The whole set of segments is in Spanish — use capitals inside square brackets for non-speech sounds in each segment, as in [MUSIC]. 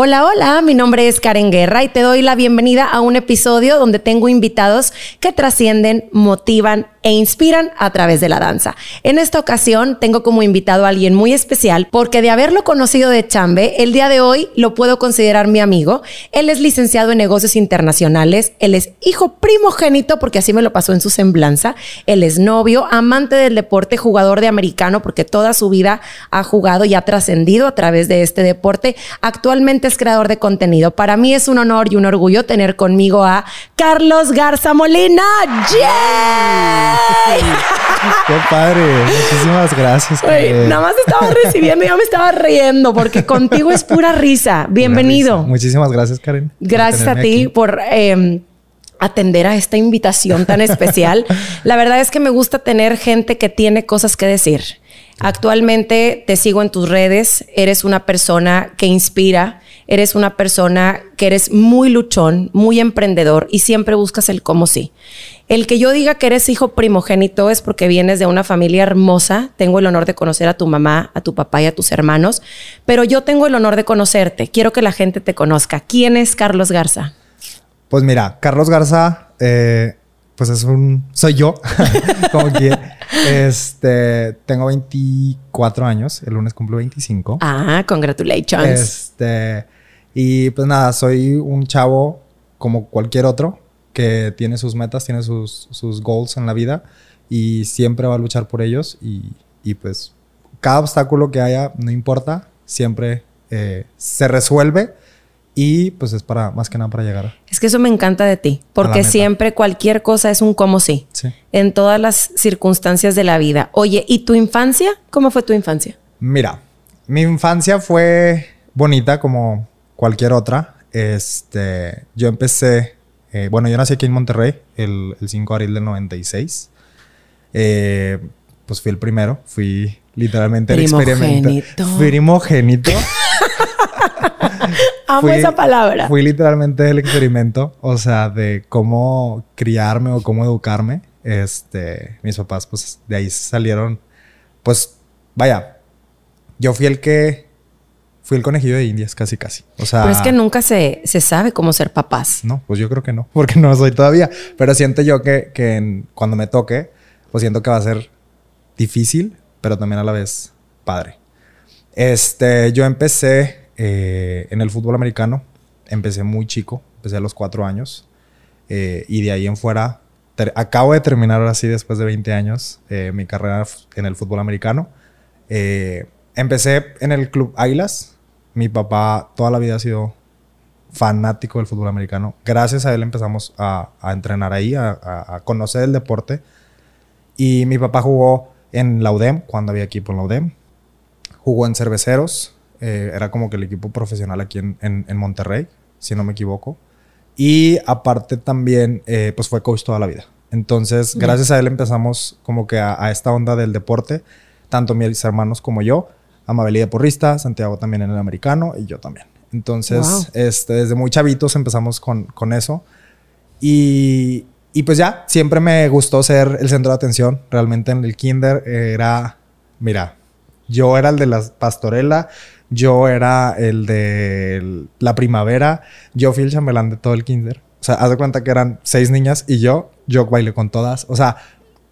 Hola, hola, mi nombre es Karen Guerra y te doy la bienvenida a un episodio donde tengo invitados que trascienden, motivan e inspiran a través de la danza. En esta ocasión tengo como invitado a alguien muy especial porque de haberlo conocido de chambe, el día de hoy lo puedo considerar mi amigo. Él es licenciado en negocios internacionales, él es hijo primogénito porque así me lo pasó en su semblanza, él es novio, amante del deporte, jugador de americano porque toda su vida ha jugado y ha trascendido a través de este deporte. Actualmente es creador de contenido. Para mí es un honor y un orgullo tener conmigo a Carlos Garza Molina. [LAUGHS] Qué padre. Muchísimas gracias. nada más estaba recibiendo y ya me estaba riendo porque contigo es pura risa. Bienvenido. Muchísimas gracias, Karen. Gracias a ti por... Em, atender a esta invitación tan especial. [LAUGHS] La verdad es que me gusta tener gente que tiene cosas que decir. Actualmente te sigo en tus redes, eres una persona que inspira, eres una persona que eres muy luchón, muy emprendedor y siempre buscas el cómo sí. El que yo diga que eres hijo primogénito es porque vienes de una familia hermosa. Tengo el honor de conocer a tu mamá, a tu papá y a tus hermanos, pero yo tengo el honor de conocerte. Quiero que la gente te conozca. ¿Quién es Carlos Garza? Pues mira, Carlos Garza, eh, pues es un. Soy yo, [LAUGHS] como. Este, tengo 24 años, el lunes cumplo 25. Ah, congratulations. Este, y pues nada, soy un chavo como cualquier otro que tiene sus metas, tiene sus, sus goals en la vida y siempre va a luchar por ellos y, y pues cada obstáculo que haya, no importa, siempre eh, se resuelve y pues es para más que nada para llegar. Es que eso me encanta de ti, porque siempre cualquier cosa es un como sí, sí, en todas las circunstancias de la vida. Oye, ¿y tu infancia? ¿Cómo fue tu infancia? Mira, mi infancia fue bonita como cualquier otra. Este, yo empecé, eh, bueno, yo nací aquí en Monterrey el, 5 de abril del 96. Eh, pues fui el primero, fui literalmente el experimento. Primogénito. [LAUGHS] Amo esa palabra. Fui literalmente el experimento, o sea, de cómo criarme o cómo educarme. Este, mis papás, pues de ahí salieron, pues, vaya, yo fui el que Fui el conejillo de indias, casi, casi. O sea. Pero es que nunca se, se sabe cómo ser papás. No, pues yo creo que no, [LAUGHS] porque no soy todavía. Pero siento yo que, que cuando me toque, pues siento que va a ser difícil, pero también a la vez padre. Este, yo empecé eh, en el fútbol americano. Empecé muy chico, empecé a los cuatro años. Eh, y de ahí en fuera, acabo de terminar ahora sí, después de 20 años, eh, mi carrera en el fútbol americano. empecé en el club Águilas, mi papá toda la vida ha sido fanático del fútbol americano. Gracias a él empezamos a, entrenar ahí, a, conocer el deporte. Y mi papá jugó en la UDEM, cuando había equipo en la UDEM. Jugó en Cerveceros, eh, era como que el equipo profesional aquí en, Monterrey, si no me equivoco. Y aparte también, eh, pues fue coach toda la vida. Entonces, gracias a él empezamos como que a, esta onda del deporte, tanto mis hermanos como yo. Amabilidad porrista, Santiago también en el americano y yo también. Entonces, este, desde muy chavitos empezamos con, con eso. Y, y, pues ya, siempre me gustó ser el centro de atención. Realmente en el kinder era, mira, yo era el de la pastorela, yo era el de la primavera, yo fui el chambelán de todo el kinder. O sea, haz de cuenta que eran seis niñas y yo, yo bailé con todas. O sea,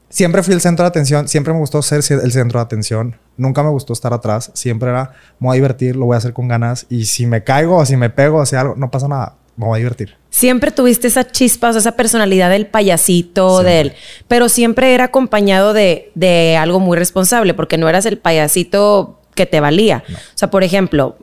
siempre fui el centro de atención, siempre me gustó ser el centro de atención, nunca me gustó estar atrás, siempre era, me voy a divertir, lo voy a hacer con ganas y si me caigo o si me pego o si algo, no pasa nada, me voy a divertir. Siempre tuviste esa chispa, o sea, esa personalidad del payasito, del, pero siempre era acompañado de, de algo muy responsable, porque no eras el payasito que te valía. O sea, por ejemplo,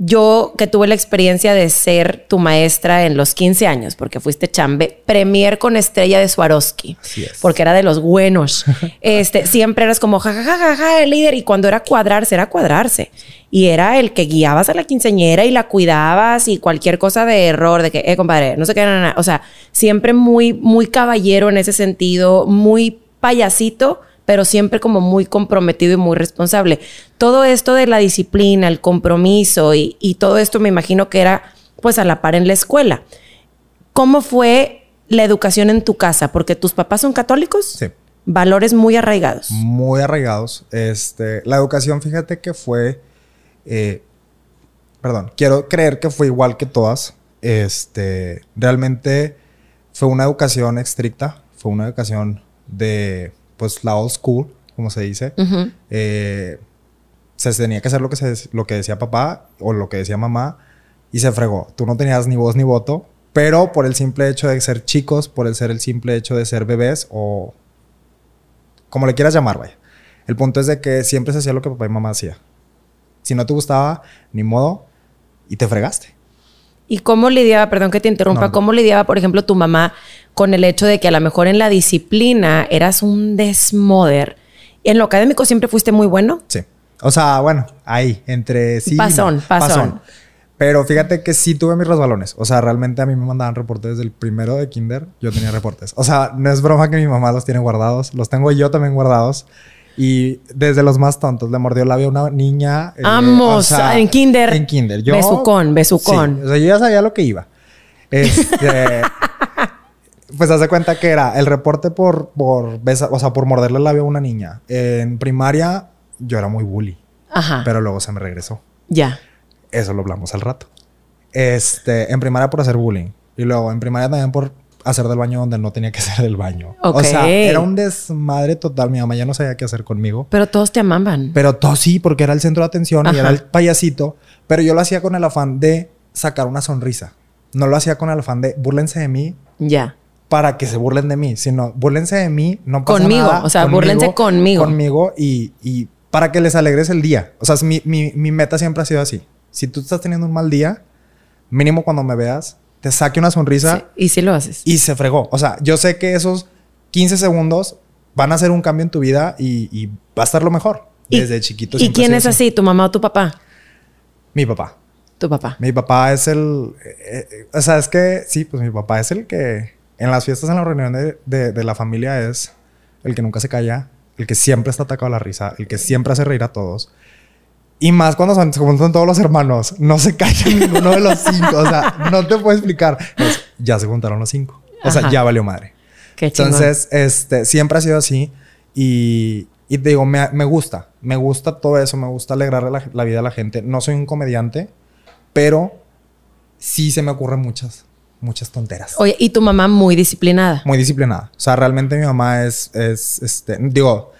yo que tuve la experiencia de ser tu maestra en los 15 años, porque fuiste chambe, premier con estrella de Swarovski, porque era de los buenos. [LAUGHS] este, siempre eras como jajajaja, el líder, y cuando era cuadrarse, era cuadrarse. Y era el que guiabas a la quinceñera y la cuidabas y cualquier cosa de error, de que, eh, compadre, no sé qué, nada. O sea, siempre muy, muy caballero en ese sentido, muy payasito pero siempre como muy comprometido y muy responsable. Todo esto de la disciplina, el compromiso y, todo esto me imagino que era pues a la par en la escuela. ¿Cómo fue la educación en tu casa? Porque tus papás son católicos. Sí. Valores muy arraigados. Muy arraigados. Este, la educación, fíjate que fue... Eh, perdón, quiero creer que fue igual que todas. Este, realmente fue una educación estricta, fue una educación de, pues, la old school, como se dice. Eh, se tenía que hacer lo que, se, lo que decía papá o lo que decía mamá y se fregó. Tú no tenías ni voz ni voto, pero por el simple hecho de ser chicos, por el ser el simple hecho de ser bebés o como le quieras llamar, vaya. El punto es de que siempre se hacía lo que papá y mamá hacía. Si no te gustaba, ni modo, y te fregaste. ¿Y cómo lidiaba, perdón que te interrumpa, cómo lidiaba, por ejemplo, tu mamá con el hecho de que a lo mejor en la disciplina eras un desmoder? ¿En lo académico siempre fuiste muy bueno? Sí. O sea, bueno, ahí, entre sí. Pasón, pasón. Pero fíjate que sí tuve mis resbalones. O sea, realmente a mí me mandaban reportes desde el primero de kinder. Yo tenía reportes. O sea, no es broma que mi mamá los tiene guardados. Los tengo yo también guardados. Y desde los más tontos, le mordió el labio a una niña. Eh, Vamos, en kinder. En kinder. Yo, besucón, besucón. o sea, yo ya sabía lo que iba. Este, [LAUGHS] pues hace cuenta que era el reporte por, por, o sea, por morderle el labio a una niña. En primaria yo era muy bully. Ajá. Pero luego se me regresó. Ya. Eso lo hablamos al rato. Este, en primaria por hacer bullying. Y luego en primaria también por hacer del baño donde no tenía que hacer del baño. O sea, era un desmadre total. Mi mamá ya no sabía qué hacer conmigo. Pero todos te amaban. Pero todos sí, porque era el centro de atención y era el payasito. Pero yo lo hacía con el afán de sacar una sonrisa. No lo hacía con el afán de búrlense de mí. Ya. Para que se burlen de mí, sino búrlense de mí, no pasa conmigo. nada. O sea, conmigo, búrlense conmigo. Conmigo y, y para que les alegres el día. O sea, mi, mi, mi, meta siempre ha sido así. Si tú estás teniendo un mal día, mínimo cuando me veas, te saque una sonrisa. y si lo haces. Y se fregó. O sea, yo sé que esos 15 segundos van a hacer un cambio en tu vida y, va a estar lo mejor. Desde chiquito. ¿Y quién es así? ¿Tu mamá o tu papá? Mi papá. Tu papá. Mi papá es el... Eh, eh, o sea, es que sí, pues mi papá es el que en las fiestas, en la reunión de, de la familia es el que nunca se calla, el que siempre está atacado a la risa, el que siempre hace reír a todos. Y más cuando se juntan todos los hermanos, no se callan [LAUGHS] ninguno de los cinco. O sea, no te puedo explicar. ya se juntaron los cinco. O sea, ya valió madre. Qué Entonces, este, siempre ha sido así. Y, y te digo, me, me, gusta. Me gusta todo eso. Me gusta alegrarle la, la, vida a la gente. No soy un comediante, pero sí se me ocurren muchas, muchas tonteras. Oye, ¿y tu mamá muy disciplinada? Muy disciplinada. O sea, realmente mi mamá es, es este, digo,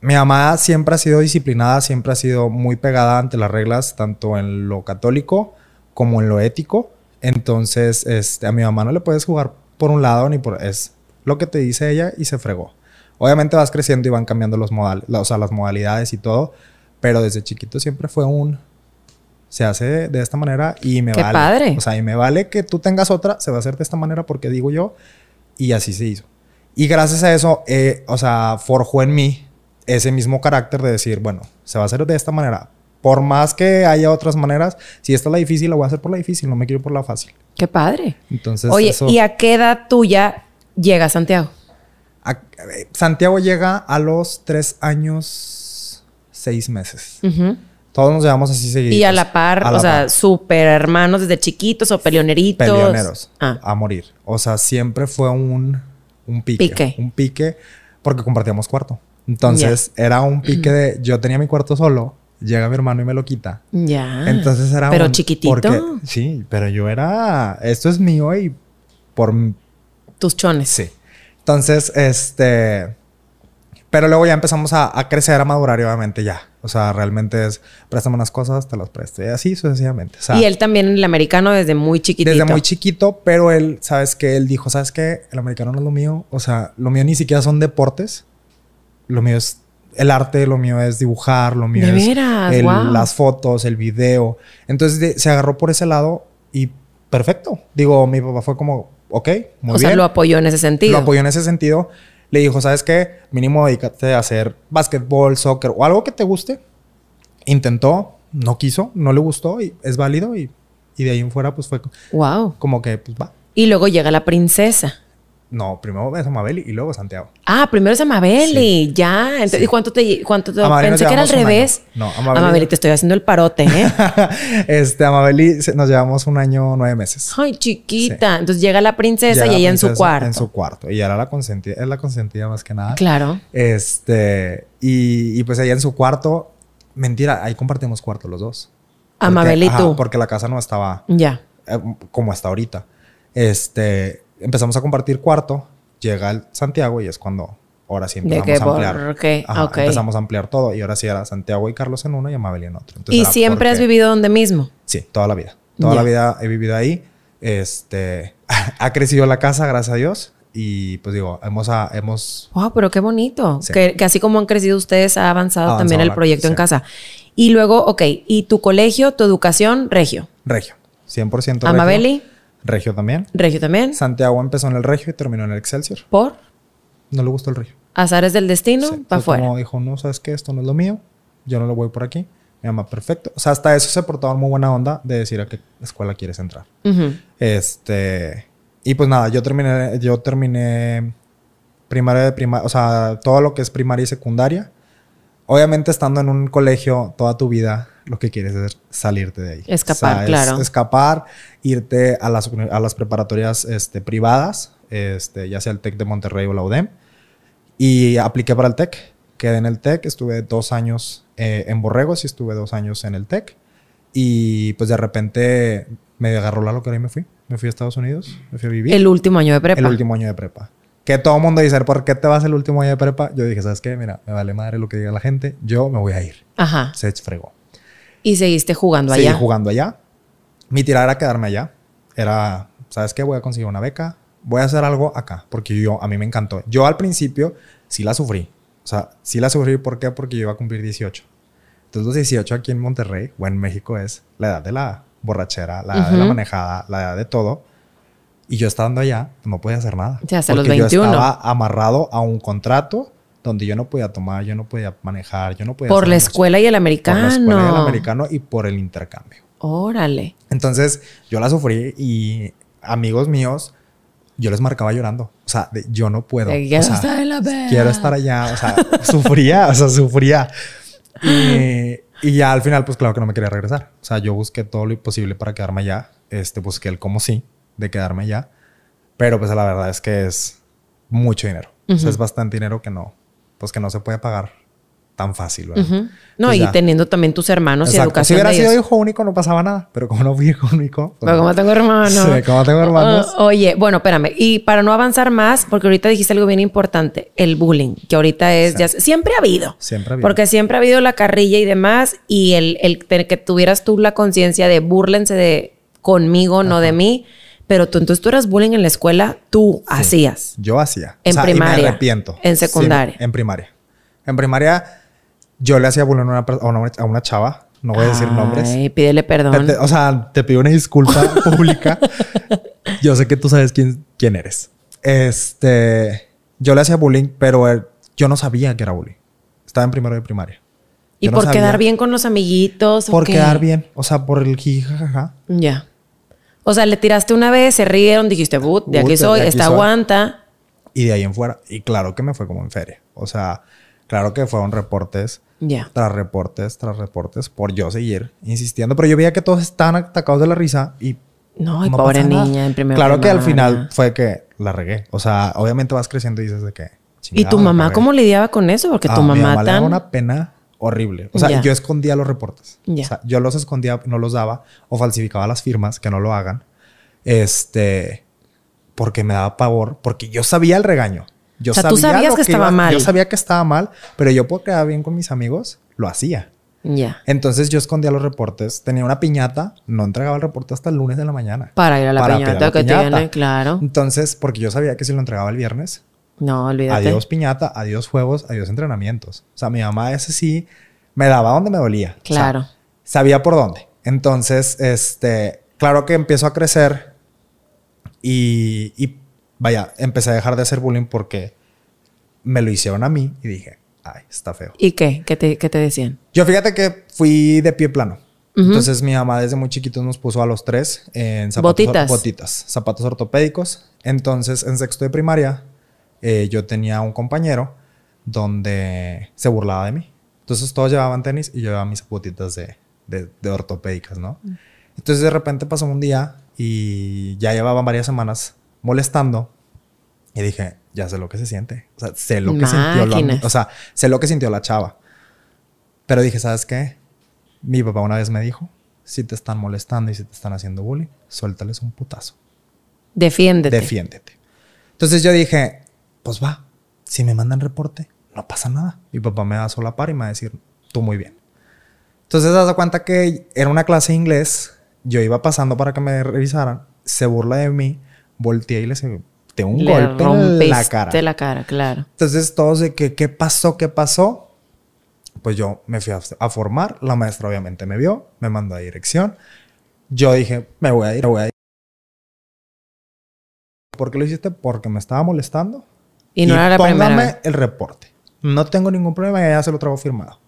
mi mamá siempre ha sido disciplinada, siempre ha sido muy pegada ante las reglas, tanto en lo católico como en lo ético. Entonces, este, a mi mamá no le puedes jugar por un lado ni por... Es lo que te dice ella y se fregó. Obviamente vas creciendo y van cambiando los modales, o sea, las modalidades y todo, pero desde chiquito siempre fue un... Se hace de, esta manera y me Qué vale. padre. O sea, y me vale que tú tengas otra, se va a hacer de esta manera porque digo yo, y así se hizo. Y gracias a eso, eh, o sea, forjó en mí ese mismo carácter de decir, bueno, se va a hacer de esta manera. Por más que haya otras maneras, si esta es la difícil, la voy a hacer por la difícil, no me quiero por la fácil. Qué padre. Entonces, Oye, ¿y a qué edad tuya llega Santiago? Santiago llega a los tres años, seis meses. Todos nos llevamos así seguidos. Y a la par, o sea, súper hermanos desde chiquitos o peleoneritos. Peleoneros. Ah. A morir. O sea, siempre fue un, un pique, pique. Un pique porque compartíamos cuarto. Entonces era un pique de [CLEARS THROAT] yo tenía mi cuarto solo, llega mi hermano y me lo quita. Ya. Entonces era Pero chiquitito. sí, pero yo era esto es mío y por tus chones. Sí. Entonces, este pero luego ya empezamos a, crecer, a madurar y obviamente ya. O sea, realmente es, préstame unas cosas, te las presto. Y así sucesivamente. y él también, el americano, desde muy chiquitito. Desde muy chiquito, pero él, ¿sabes qué? Él dijo, ¿sabes qué? El americano no es lo mío. O sea, lo mío ni siquiera son deportes lo mío es el arte, lo mío es dibujar, lo mío es las fotos, el video. Entonces se agarró por ese lado y perfecto. Digo, mi papá fue como, ok, muy bien. O sea, lo apoyó en ese sentido. Lo apoyó en ese sentido. Le dijo, ¿sabes qué? Mínimo dedícate a hacer básquetbol, soccer o algo que te guste. Intentó, no quiso, no le gustó y es válido y, y de ahí en fuera pues fue wow. como que pues va. Y luego llega la princesa. No, primero es Amabeli y luego Santiago. Ah, primero es Amabeli, ya. Entonces, ¿Y cuánto te, cuánto te pensé que era al revés? No, Amabeli. Amabeli, te estoy haciendo el parote, ¿eh? [LAUGHS] este, Amabeli nos llevamos un año, nueve meses. Ay, chiquita. Entonces llega la princesa y ella en su cuarto. En su cuarto. Y era la consentida, es la consentida más que nada. Claro. Este, y, y pues ella en su cuarto, mentira, ahí compartimos cuarto los dos. Mabel y ajá, tú. Porque la casa no estaba Ya. eh, como está ahorita. Este, empezamos a compartir cuarto, llega el Santiago y es cuando ahora sí De empezamos que a ampliar. por- ok, Ajá, ok. Empezamos a ampliar todo y ahora sí era Santiago y Carlos en uno y Amabel en otro. Entonces ¿Y siempre has porque- vivido donde mismo? Sí, toda la vida. Toda Ya. la vida he vivido ahí. Este, [LAUGHS] ha crecido la casa, gracias a Dios. Y pues digo, hemos, a- hemos Wow, pero qué bonito. Sí. Que, que así como han crecido ustedes, ha avanzado, Ha también avanzado el la- proyecto en sí. casa. Y luego, ok, ¿y tu colegio, tu educación, regio? regio. 100% regio. Amabeli, Regio también. regio también. Santiago empezó en el regio y terminó en el Excelsior. ¿Por? No le gustó el regio. Azares del destino, Sí, para fue afuera. Como dijo, no, ¿sabes qué? Esto no es lo mío. Yo no lo voy por aquí. Mi mamá, perfecto. O sea, hasta eso se portaba muy buena onda de decir a qué escuela quieres entrar. Este... Y pues nada, yo terminé... Yo terminé primaria de primaria... O sea, todo lo que es primaria y secundaria. Obviamente estando en un colegio toda tu vida, lo que quieres es salirte de ahí. Escapar, es claro. escapar, irte a las, a las preparatorias este, privadas, este, ya sea el TEC de Monterrey o la UDEM. Y apliqué para el TEC. Quedé en el TEC, estuve dos años eh, en Borregos y estuve dos años en el TEC. Y pues de repente me agarró la locura y me fui. Me fui a Estados Unidos, me fui a vivir. El último año de prepa. El último año de prepa. Que todo el mundo dice, ¿por qué te vas el último año de prepa? Yo dije, ¿sabes qué? Mira, me vale madre lo que diga la gente. Yo me voy a ir. Ajá. Se fregó. Y seguiste jugando Seguí allá. jugando allá. Mi tirada era quedarme allá. Era, ¿sabes qué? Voy a conseguir una beca. Voy a hacer algo acá. Porque yo, a mí me encantó. Yo al principio sí la sufrí. O sea, sí la sufrí. ¿Por qué? Porque yo iba a cumplir 18. Entonces los 18 aquí en Monterrey o en México es la edad de la borrachera, la edad de la manejada, la edad de todo. Y yo estando allá, no podía hacer nada. Sí, hasta los Porque 21. Yo estaba amarrado a un contrato donde yo no podía tomar, yo no podía manejar, yo no podía... Por la escuela y el Por americano. la escuela del americano y por el intercambio. Órale. Entonces, yo la sufrí y amigos míos, yo les marcaba llorando. O sea, de, yo no puedo. Te O quiero sea, estar en la quiero estar allá. O sea, [LAUGHS] sufría, o sea, sufría. Y, y ya al final, pues claro que no me quería regresar. O sea, yo busqué todo lo posible para quedarme allá. Este, busqué el como sí de quedarme allá. Pero pues la verdad es que es mucho dinero. O sea, es bastante dinero que no, pues que no se puede pagar tan fácil. No, Pues y ya. teniendo también tus hermanos y Exacto. Si educación hubiera de sido ellos. hijo único no pasaba nada, pero como no fui hijo único, pues Pero no. como tengo hermanos. [LAUGHS] Sí, como tengo hermanos. O- oye, bueno, espérame. Y para no avanzar más, porque ahorita dijiste algo bien importante, el bullying, que ahorita es, ya, siempre ha habido. Siempre ha habido. Porque siempre ha habido la carrilla y demás, y el, el tener que tuvieras tú la conciencia de búrlense de conmigo, no de mí. Pero tú, entonces tú eras bullying en la escuela, tú hacías. Yo hacía. En y me primaria. arrepiento. En secundaria. Sí, en primaria. En primaria, yo le hacía bullying a una, a una, a una chava. No voy a decir nombres. Ay, pídele perdón. Te- te- o sea, te pido una disculpa [LAUGHS] pública. Yo sé que tú sabes quién, quién eres. Este, yo le hacía bullying, pero eh, yo no sabía que era bullying. Estaba en primero de primaria. y no por sabía. quedar bien con los amiguitos. ¿o Por quedar bien. O sea, por el jijajaja. Ya. O sea, le tiraste una vez, se rieron, dijiste, but, de aquí soy, esta soy". aguanta. Y de ahí en fuera. Y claro que me fue como en feria. O sea, claro que fueron reportes Ya. tras reportes, tras reportes, por yo seguir insistiendo. Pero yo veía que todos estaban atacados de la risa y. No, y pobre pasaba nada. niña en primera Claro que al final fue que la regué. O sea, obviamente vas creciendo y dices de que. ¿Y tu mamá cómo lidiaba con eso? Porque tu Ah, mi mamá le daba tan... una pena horrible. O sea, yo escondía los reportes. Ya. O sea, yo los escondía, no los daba o falsificaba las firmas, que no lo hagan. Este, porque me daba pavor, porque yo sabía el regaño. Yo O sea, tú sabía sabías lo que estaba iba- mal. Yo sabía que estaba mal, pero yo por quedar bien con mis amigos, lo hacía. Ya. Entonces yo escondía los reportes, tenía una piñata, no entregaba el reporte hasta el lunes de la mañana. Para ir a la Para piñata la que piñata. tiene, claro. Entonces, porque yo sabía que si lo entregaba el viernes, No, olvídate. Adiós piñata, adiós juegos, adiós entrenamientos. O sea, mi mamá ese sí me daba donde me dolía. O sea, Claro. sabía por dónde. Entonces, este, claro que empiezo a crecer y, y vaya, empecé a dejar de hacer bullying porque me lo hicieron a mí y dije, ay, está feo. ¿Y qué? ¿Qué te, qué te decían? Yo fíjate que fui de pie plano. Entonces mi mamá desde muy chiquitos nos puso a los tres en zapatos, Botitas. botitas, zapatos ortopédicos. Entonces en sexto de primaria eh, yo tenía un compañero donde se burlaba de mí. Entonces todos llevaban tenis y yo llevaba mis botitas de, de, de ortopédicas, ¿no? Entonces de repente pasó un día y ya llevaban varias semanas molestando y dije, ya sé lo que se siente. O sea, sé lo que sintió la, o sea, sé lo que sintió la chava. Pero dije, ¿sabes qué? Mi papá una vez me dijo, si te están molestando y si te están haciendo bullying, suéltales un putazo. Defiéndete. Defiéndete. Entonces yo dije, pues va, si me mandan reporte, no pasa nada. Mi papá me va a solapar y me va a decir, tú muy bien. Entonces, das cuenta que era una clase de inglés, yo iba pasando para que me revisaran, se burla de mí, volteé y le de un golpe en la cara. De la cara, claro. Entonces, todos de que, ¿qué pasó? ¿Qué pasó? Pues yo me fui a, formar, la maestra obviamente me vio, me mandó a dirección. Yo dije, me voy a ir, me voy a ir. ¿Por qué lo hiciste? Porque me estaba molestando. Y no era la primera vez. el reporte. No tengo ningún problema, ya se lo traigo firmado.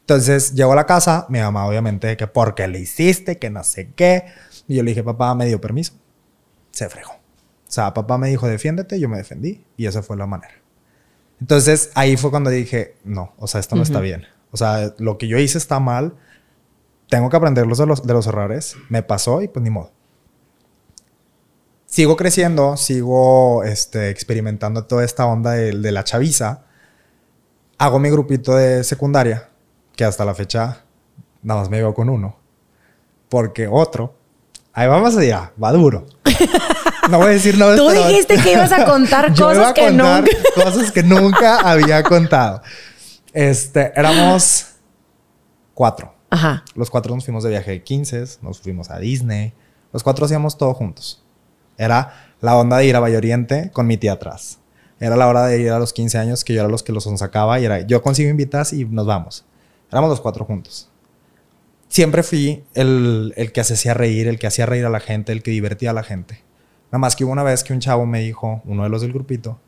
Entonces llegó a la casa, mi mamá obviamente que porque le hiciste, que no sé qué. Y yo le dije, papá, me dio permiso. Se fregó. O sea, papá me dijo, defiéndete, yo me defendí y esa fue la manera. Entonces ahí fue cuando dije, no, o sea, esto no está bien. O sea, lo que yo hice está mal. Tengo que aprender de los, de los errores. Me pasó y pues ni modo. Sigo creciendo, sigo este, experimentando toda esta onda de, de la chaviza. Hago mi grupito de secundaria que hasta la fecha nada más me veo con uno. Porque otro, ahí vamos allá, va duro. [LAUGHS] No voy a decir nada. Tú dijiste que ibas a contar [LAUGHS] cosas que nunca. [LAUGHS] cosas que nunca había contado. Este, éramos cuatro. Ajá. Los cuatro nos fuimos de viaje de 15, nos fuimos a Disney. Los cuatro hacíamos todo juntos. Era la onda de ir a Valle Oriente con mi tía atrás. Era la hora de ir a los 15 años que yo era los que los sacaba y era yo consigo invitas y nos vamos. Éramos los cuatro juntos. Siempre fui el, el que hacía reír, el que hacía reír a la gente, el que divertía a la gente. Nada más que hubo una vez que un chavo me dijo, uno de los del grupito,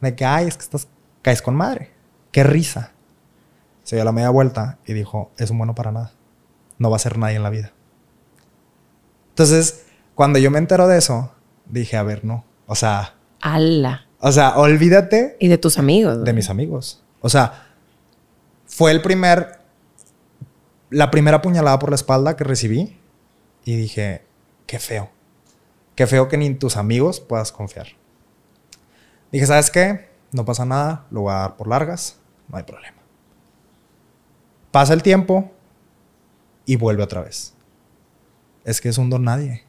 de que, ay, es que estás, caes con madre. Qué risa. Se dio la media vuelta y dijo, es un bueno para nada. No va a ser nadie en la vida. Entonces, cuando yo me entero de eso, dije, a ver, no. O sea... ¡Hala! O sea, olvídate... Y de tus amigos. De mis amigos. O sea, fue el primer la primera puñalada por la espalda que recibí y dije, qué feo. Qué feo que ni en tus amigos puedas confiar. Dije, ¿sabes qué? No pasa nada, lo voy a dar por largas, no hay problema. Pasa el tiempo y vuelve otra vez. Es que es un don nadie.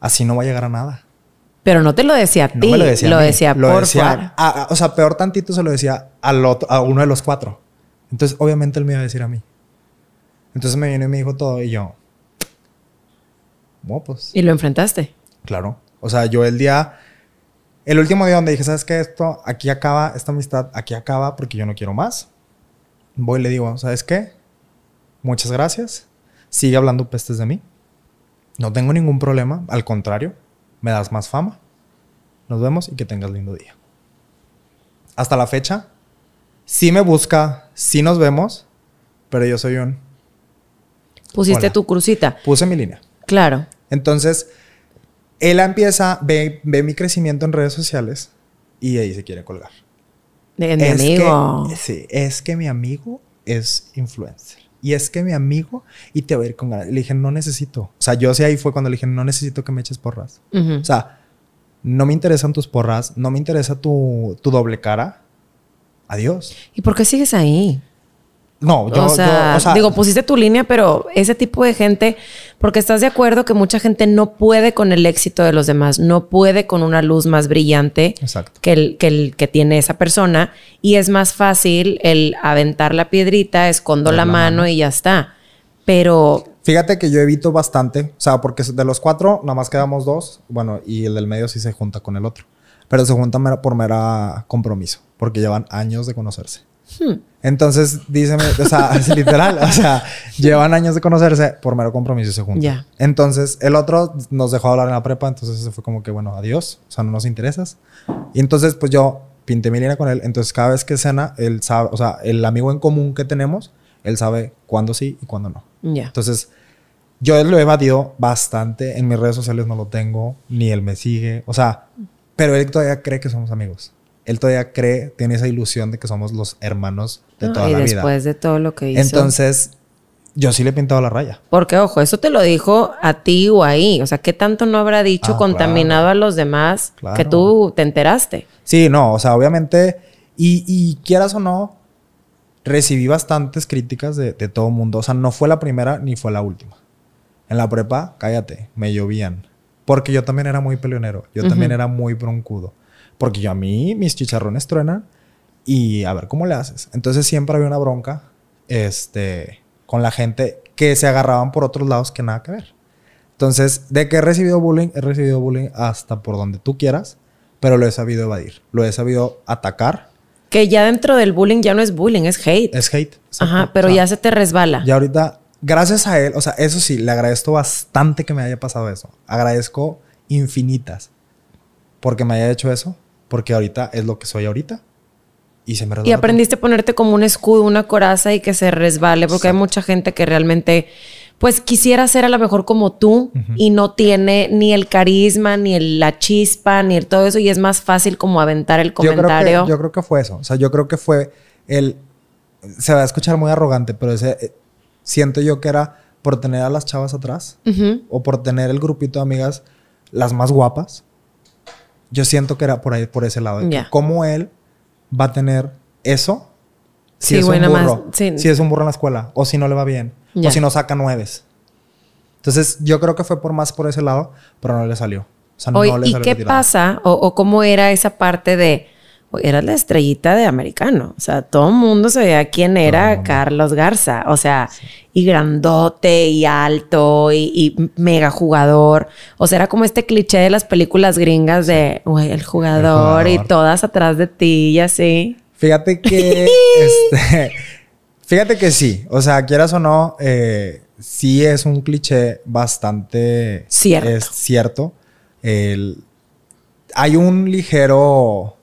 Así no va a llegar a nada. Pero no te lo decía a ti, lo decía, lo decía por o sea, peor tantito se lo decía al otro, a uno de los cuatro. Entonces, obviamente él me iba a decir a mí. Entonces me vino y me dijo todo y yo, bueno, pues. ¿Y lo enfrentaste? Claro. O sea, yo el día, el último día donde dije, ¿sabes qué? Esto, aquí acaba, esta amistad, aquí acaba porque yo no quiero más. Voy y le digo, ¿sabes qué? Muchas gracias. Sigue hablando pestes de mí. No tengo ningún problema. Al contrario, me das más fama. Nos vemos y que tengas lindo día. Hasta la fecha, sí me busca, sí nos vemos, pero yo soy un Pusiste tu crucita. Puse mi línea. Claro. Entonces, él empieza, ve, ve mi crecimiento en redes sociales y ahí se quiere colgar. De mi amigo. sí, es que mi amigo es influencer. Y es que mi amigo, y te voy a ir con ganas. Le dije, no necesito. O sea, yo sí ahí fue cuando le dije, no necesito que me eches porras. O sea, no me interesan tus porras, no me interesa tu, tu doble cara. Adiós. ¿Y por qué sigues ahí? No, yo, o sea, digo, pusiste tu línea, pero ese tipo de gente, porque estás de acuerdo que mucha gente no puede con el éxito de los demás, no puede con una luz más brillante que el, que el que tiene esa persona, y es más fácil el aventar la piedrita, escondo la, mano, y ya está. Pero Fíjate que yo evito bastante, o sea, porque de los cuatro nada más quedamos dos, bueno, y el del medio sí se junta con el otro, pero se juntan por mera compromiso, porque llevan años de conocerse. Hmm. Entonces, díceme, o sea, [LAUGHS] es literal, o sea, llevan años de conocerse por mero compromiso y se juntan. Entonces, el otro nos dejó hablar en la prepa, entonces se fue como que, bueno, adiós, o sea, no nos interesas. Y entonces, pues yo pinté mi línea con él, entonces cada vez que cena, él sabe, o sea, el amigo en común que tenemos, él sabe cuándo sí y cuándo no. Ya. Entonces, yo lo he evadido bastante, en mis redes sociales no lo tengo, ni él me sigue, o sea, pero él todavía cree que somos amigos él todavía cree, tiene esa ilusión de que somos los hermanos de toda la vida. Y después de todo lo que hizo. Entonces, yo sí le he pintado la raya. Porque, ojo, eso te lo dijo a ti o ahí. O sea, ¿qué tanto no habrá dicho ah, contaminado a los demás que tú te enteraste? Sí, no, o sea, obviamente, y, quieras o no, recibí bastantes críticas de, de todo el mundo. O sea, no fue la primera ni fue la última. En la prepa, cállate, me llovían. Porque yo también era muy peleonero. Yo también era muy broncudo. Porque yo a mí, mis chicharrones truenan y a ver cómo le haces. Entonces siempre había una bronca este, con la gente que se agarraban por otros lados que nada que ver. Entonces, de que he recibido bullying, he recibido bullying hasta por donde tú quieras, pero lo he sabido evadir. Lo he sabido atacar. Que ya dentro del bullying ya no es bullying, es hate. Es hate. Ajá, pero ya se te resbala. Y ahorita, gracias a él, o sea, eso sí, le agradezco bastante que me haya pasado eso. Agradezco infinitas porque me haya hecho eso, porque ahorita es lo que soy ahorita. Y se me Y aprendiste a ponerte como un escudo, una coraza y que se resbale, porque hay mucha gente que realmente, pues quisiera ser a lo mejor como tú y no tiene ni el carisma, ni el- la chispa, ni el todo eso, y es más fácil como aventar el Yo creo, comentario. que, yo creo que fue eso. O sea, yo creo que fue el. Se va a escuchar muy arrogante, pero ese. eh, siento yo que era por tener a las chavas atrás o por tener el grupito de amigas las más guapas. Yo siento que era por ahí, por ese lado. Ya. ¿Cómo él va a tener eso si Sí, es un más, burro? sí. Si es un burro en la escuela o si no le va bien o si no saca nueves. Entonces, yo creo que fue por más por ese lado, pero no le salió. O sea, no le ¿y salió qué pasa? O, o cómo era esa parte de... Eras la estrellita de americano. O sea, todo el mundo sabía quién era. Carlos Garza. O sea, y grandote y alto y, y mega jugador. O sea, era como este cliché de las películas gringas de, güey, el jugador, y jugador. todas atrás de ti y así. Fíjate que. [LAUGHS] este, fíjate que sí. O sea, quieras o no, eh, sí es un cliché bastante. Cierto. Es cierto. El- hay un ligero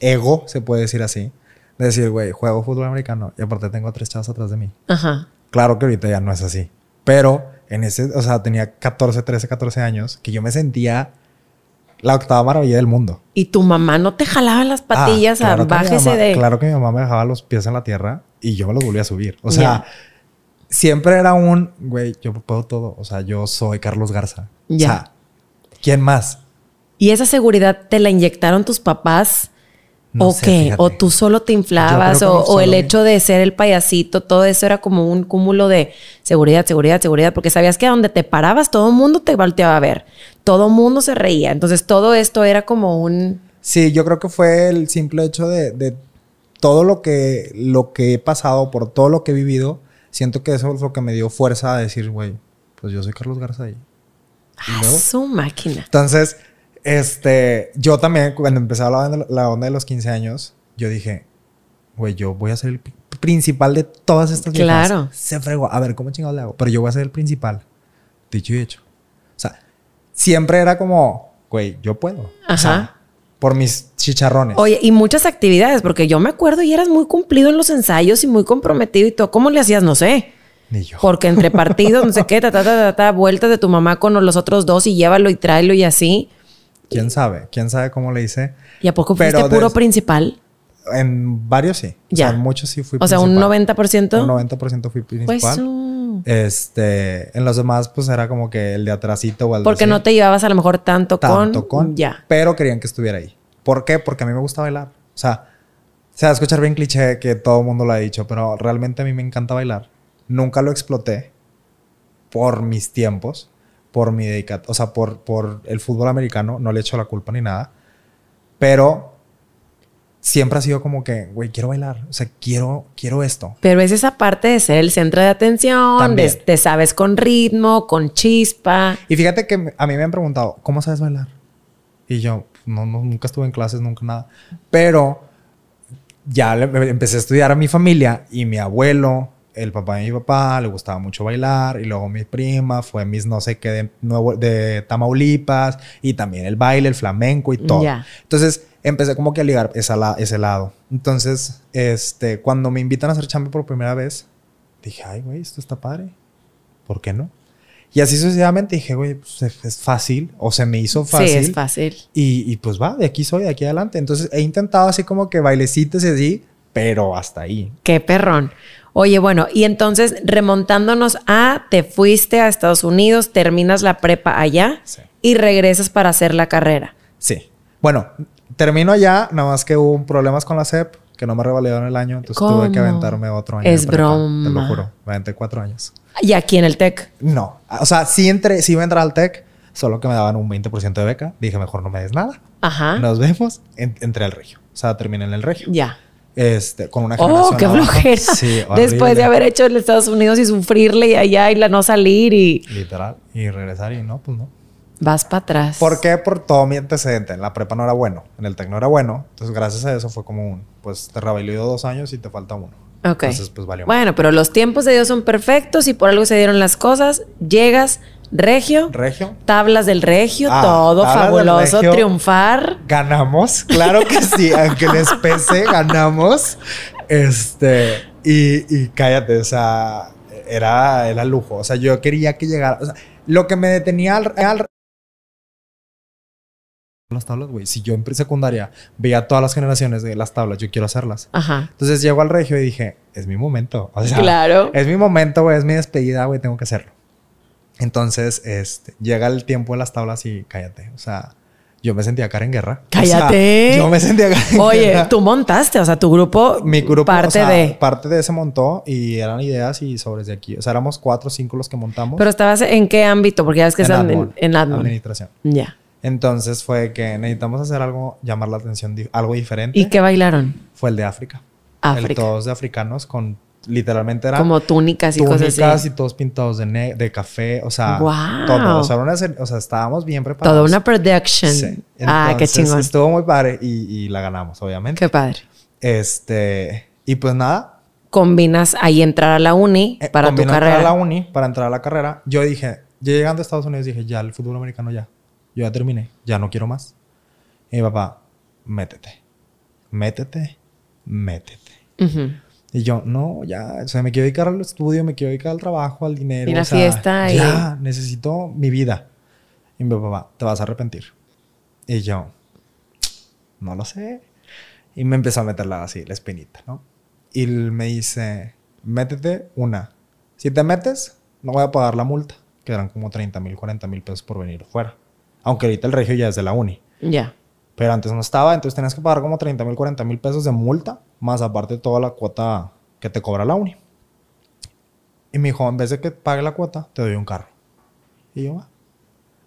ego, se puede decir así. De decir, güey, juego fútbol americano y aparte tengo tres chavos atrás de mí. Ajá. Claro que ahorita ya no es así. Pero en ese, o sea, tenía 14, 13, 14 años que yo me sentía la octava maravilla del mundo. Y tu mamá no te jalaba las Ah, patillas claro a bájese mamá- de. Claro que mi mamá me dejaba los pies en la tierra y yo me los volvía a subir. O sea, siempre era un, güey, yo puedo todo. O sea, yo soy Carlos Garza. Ya. O sea, ¿quién más? ¿Y esa seguridad te la inyectaron tus papás? No ¿O sé, qué? fíjate. ¿O tú solo te inflabas? ¿O, el hecho de ser el payasito? Todo eso era como un cúmulo de seguridad, seguridad, seguridad. Porque sabías que a donde te parabas todo el mundo te volteaba a ver. Todo el mundo se reía. Entonces todo esto era como un... Sí, yo creo que fue el simple hecho de, de todo lo que, lo que he pasado, por todo lo que he vivido. Siento que eso es lo que me dio fuerza a decir, güey, pues yo soy Carlos Garza y, ¡Ah, su máquina. Entonces, este, yo también, cuando empecé a la, onda- la onda de los 15 años, yo dije, güey, yo voy a ser el pri- principal de todas estas viejas. Claro. Se fregó. A ver, ¿cómo chingados le hago? Pero yo voy a ser el principal. Dicho y hecho. O sea, siempre era como, güey, yo puedo. O sea, Ajá. por mis chicharrones. Oye, y muchas actividades, porque yo me acuerdo y eras muy cumplido en los ensayos y muy comprometido y todo. ¿Cómo le hacías? No sé. Ni yo. Porque entre partidos, no sé qué, ta, ta, ta, ta, ta, vueltas de tu mamá con los otros dos y llévalo y tráelo y así. ¿Quién sabe? ¿Quién sabe cómo le hice? ¿Y a poco fuiste Pero puro principal? En varios sí. Ya. O sea, en muchos sí fui O sea, un principal. 90%. Un 90% fui Pues principal. uh, Este, en los demás, pues era como que el de atrasito o el porque no te llevabas a lo mejor tanto, tanto con, con. Ya. Pero querían que estuviera ahí. ¿Por qué? Porque a mí me gusta bailar. O sea, se va a escuchar bien cliché que todo el mundo lo ha dicho, pero realmente a mí me encanta bailar. Nunca lo exploté por mis tiempos, por mi dedicación, o sea, por, por el fútbol americano. No le echo la culpa ni nada. Pero siempre ha sido como que, güey, quiero bailar. O sea, quiero, quiero esto. Pero es esa parte de ser el centro de atención, de, te sabes con ritmo, con chispa. Y fíjate que a mí me han preguntado, ¿cómo sabes bailar? Y yo, no, no, nunca estuve en clases, nunca nada. Pero ya le- empecé a estudiar a mi familia y mi abuelo, el papá de mi papá, le gustaba mucho bailar. Y luego mi prima fue mis no sé qué de, Nuevo- de Tamaulipas. Y también el baile, el flamenco y todo. Ya. Entonces empecé como que a ligar esa la- ese lado. Entonces, este, cuando me invitan a hacer chamba por primera vez, dije, ay, güey, esto está padre. ¿Por qué no? Y así sucesivamente dije, güey, pues es- es fácil. O se me hizo fácil. Sí, es fácil. Y, y pues va, de aquí soy, de aquí adelante. Entonces he intentado así como que bailecitos y así, pero hasta ahí. Qué perrón. Oye, bueno, y entonces remontándonos a, te fuiste a Estados Unidos, terminas la prepa allá Sí. y regresas para hacer la carrera. Sí. Bueno, termino ya, nada más que hubo problemas con la SEP. que no me revalidaron el año, entonces ¿Cómo? tuve que aventarme otro año. Es de prepa, Te broma. lo juro, me aventé cuatro años. Y aquí en el TEC. No, o sea, sí, entré, sí iba a entrar al TEC, solo que me daban un 20% de beca. Dije, mejor no me des nada. Ajá. Nos vemos. En- entré al regio. O sea, terminé en el regio. Ya. Este, con una Oh, generación qué abajo. flojera. Sí, [LAUGHS] Después de haber hecho en Estados Unidos y sufrirle y allá y la no salir y Literal. Y regresar y no, pues no. vas para atrás. ¿Por qué? Por todo mi antecedente. En la prepa no era bueno. En el TEC no era bueno. Entonces, gracias a eso fue como un... Pues te revalidó dos años y te falta uno. Ok. Entonces, pues valió. Bueno, pero los tiempos de Dios son perfectos y por algo se dieron las cosas. Llegas, regio, Regio. tablas del regio, Ah, todo fabuloso, regio. triunfar. Ganamos, claro que sí, [LAUGHS] aunque les pese, ganamos. Este, y, y cállate, o sea, era, era lujo. O sea, yo quería que llegara. O sea, lo que me detenía al. al- las tablas, güey. Si yo en secundaria veía todas las generaciones de las tablas, yo quiero hacerlas. Ajá. Entonces llego al regio y dije, es mi momento. O sea, Claro. es mi momento, güey, es mi despedida, güey, tengo que hacerlo. Entonces, este, llega el tiempo de las tablas y cállate. O sea, yo me sentía cara en guerra. O sea, Cállate. yo me sentía cara en Oye, guerra. tú montaste, o sea, tu grupo, Mi grupo, parte o sea, de. parte de ese montó y eran ideas y sobres de aquí. O sea, éramos cuatro o cinco los que montamos. Pero estabas en qué ámbito, porque ya ves que en están en, admin, en admin. Administración. Ya. Entonces fue que necesitamos hacer algo, llamar la atención, algo diferente. ¿Y qué bailaron? Fue el de África. África. El todos de africanos con, literalmente era Como túnicas y cosas túnicas así. y todos pintados de, de café, o sea, Guau. todo. O sea, una o sea, estábamos bien preparados. Toda una production. Sí. ah, qué Entonces, chingón. Estuvo muy padre y, y la ganamos, obviamente. Qué padre. Este, y pues nada. Combinas ahí entrar a la uni eh, para tu combinó carrera. entrar a la uni, para entrar a la carrera. Yo dije, yo llegando a Estados Unidos dije, ya, el fútbol americano ya. Yo ya terminé, ya no quiero más. Y mi papá, métete, métete, métete. Ujú. Y yo, no, ya, o sea, me quiero dedicar al estudio, me quiero dedicar al trabajo, al dinero. Y la o sea, fiesta y- Ya, necesito mi vida. Y mi papá, te vas a arrepentir. Y yo, no lo sé. Y me empezó a meterla así, la espinita, ¿no? Y él me dice, métete una. Si te metes, no voy a pagar la multa, que eran como 30 mil, 40 mil pesos por venir fuera. Aunque ahorita el regio ya es de la uni. Ya. Pero antes no estaba, entonces tenías que pagar como 30 mil, 40 mil pesos de multa, más aparte toda la cuota que te cobra la uni. Y me dijo, en vez de que pague la cuota, te doy un carro. Y yo, va.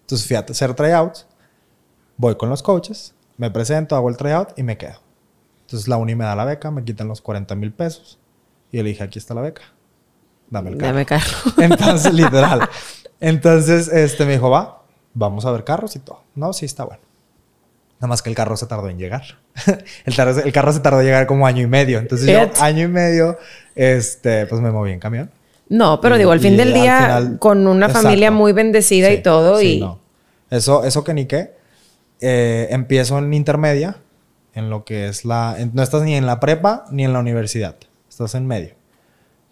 Entonces fui a hacer tryouts, voy con los coaches, me presento, hago el tryout y me quedo. Entonces la uni me da la beca, me quitan los 40 mil pesos. Y yo le dije, aquí está la beca. Dame el carro. Dame carro. [LAUGHS] Entonces, literal. Entonces, este me dijo, va, vamos a ver carros y todo. No, sí, está bueno. Nada más que el carro se tardó en llegar. [LAUGHS] el, carro se tardó en llegar como año y medio. Entonces, yo, año y medio, este, pues me moví en camión. No, pero Y- digo, al fin del día, final- con una Exacto. familia muy bendecida Sí, y todo, sí, y no. Eso, eso que ni qué. Eh, empiezo en intermedia, en lo que es la... en- no estás ni en la prepa ni en la universidad. Estás en medio.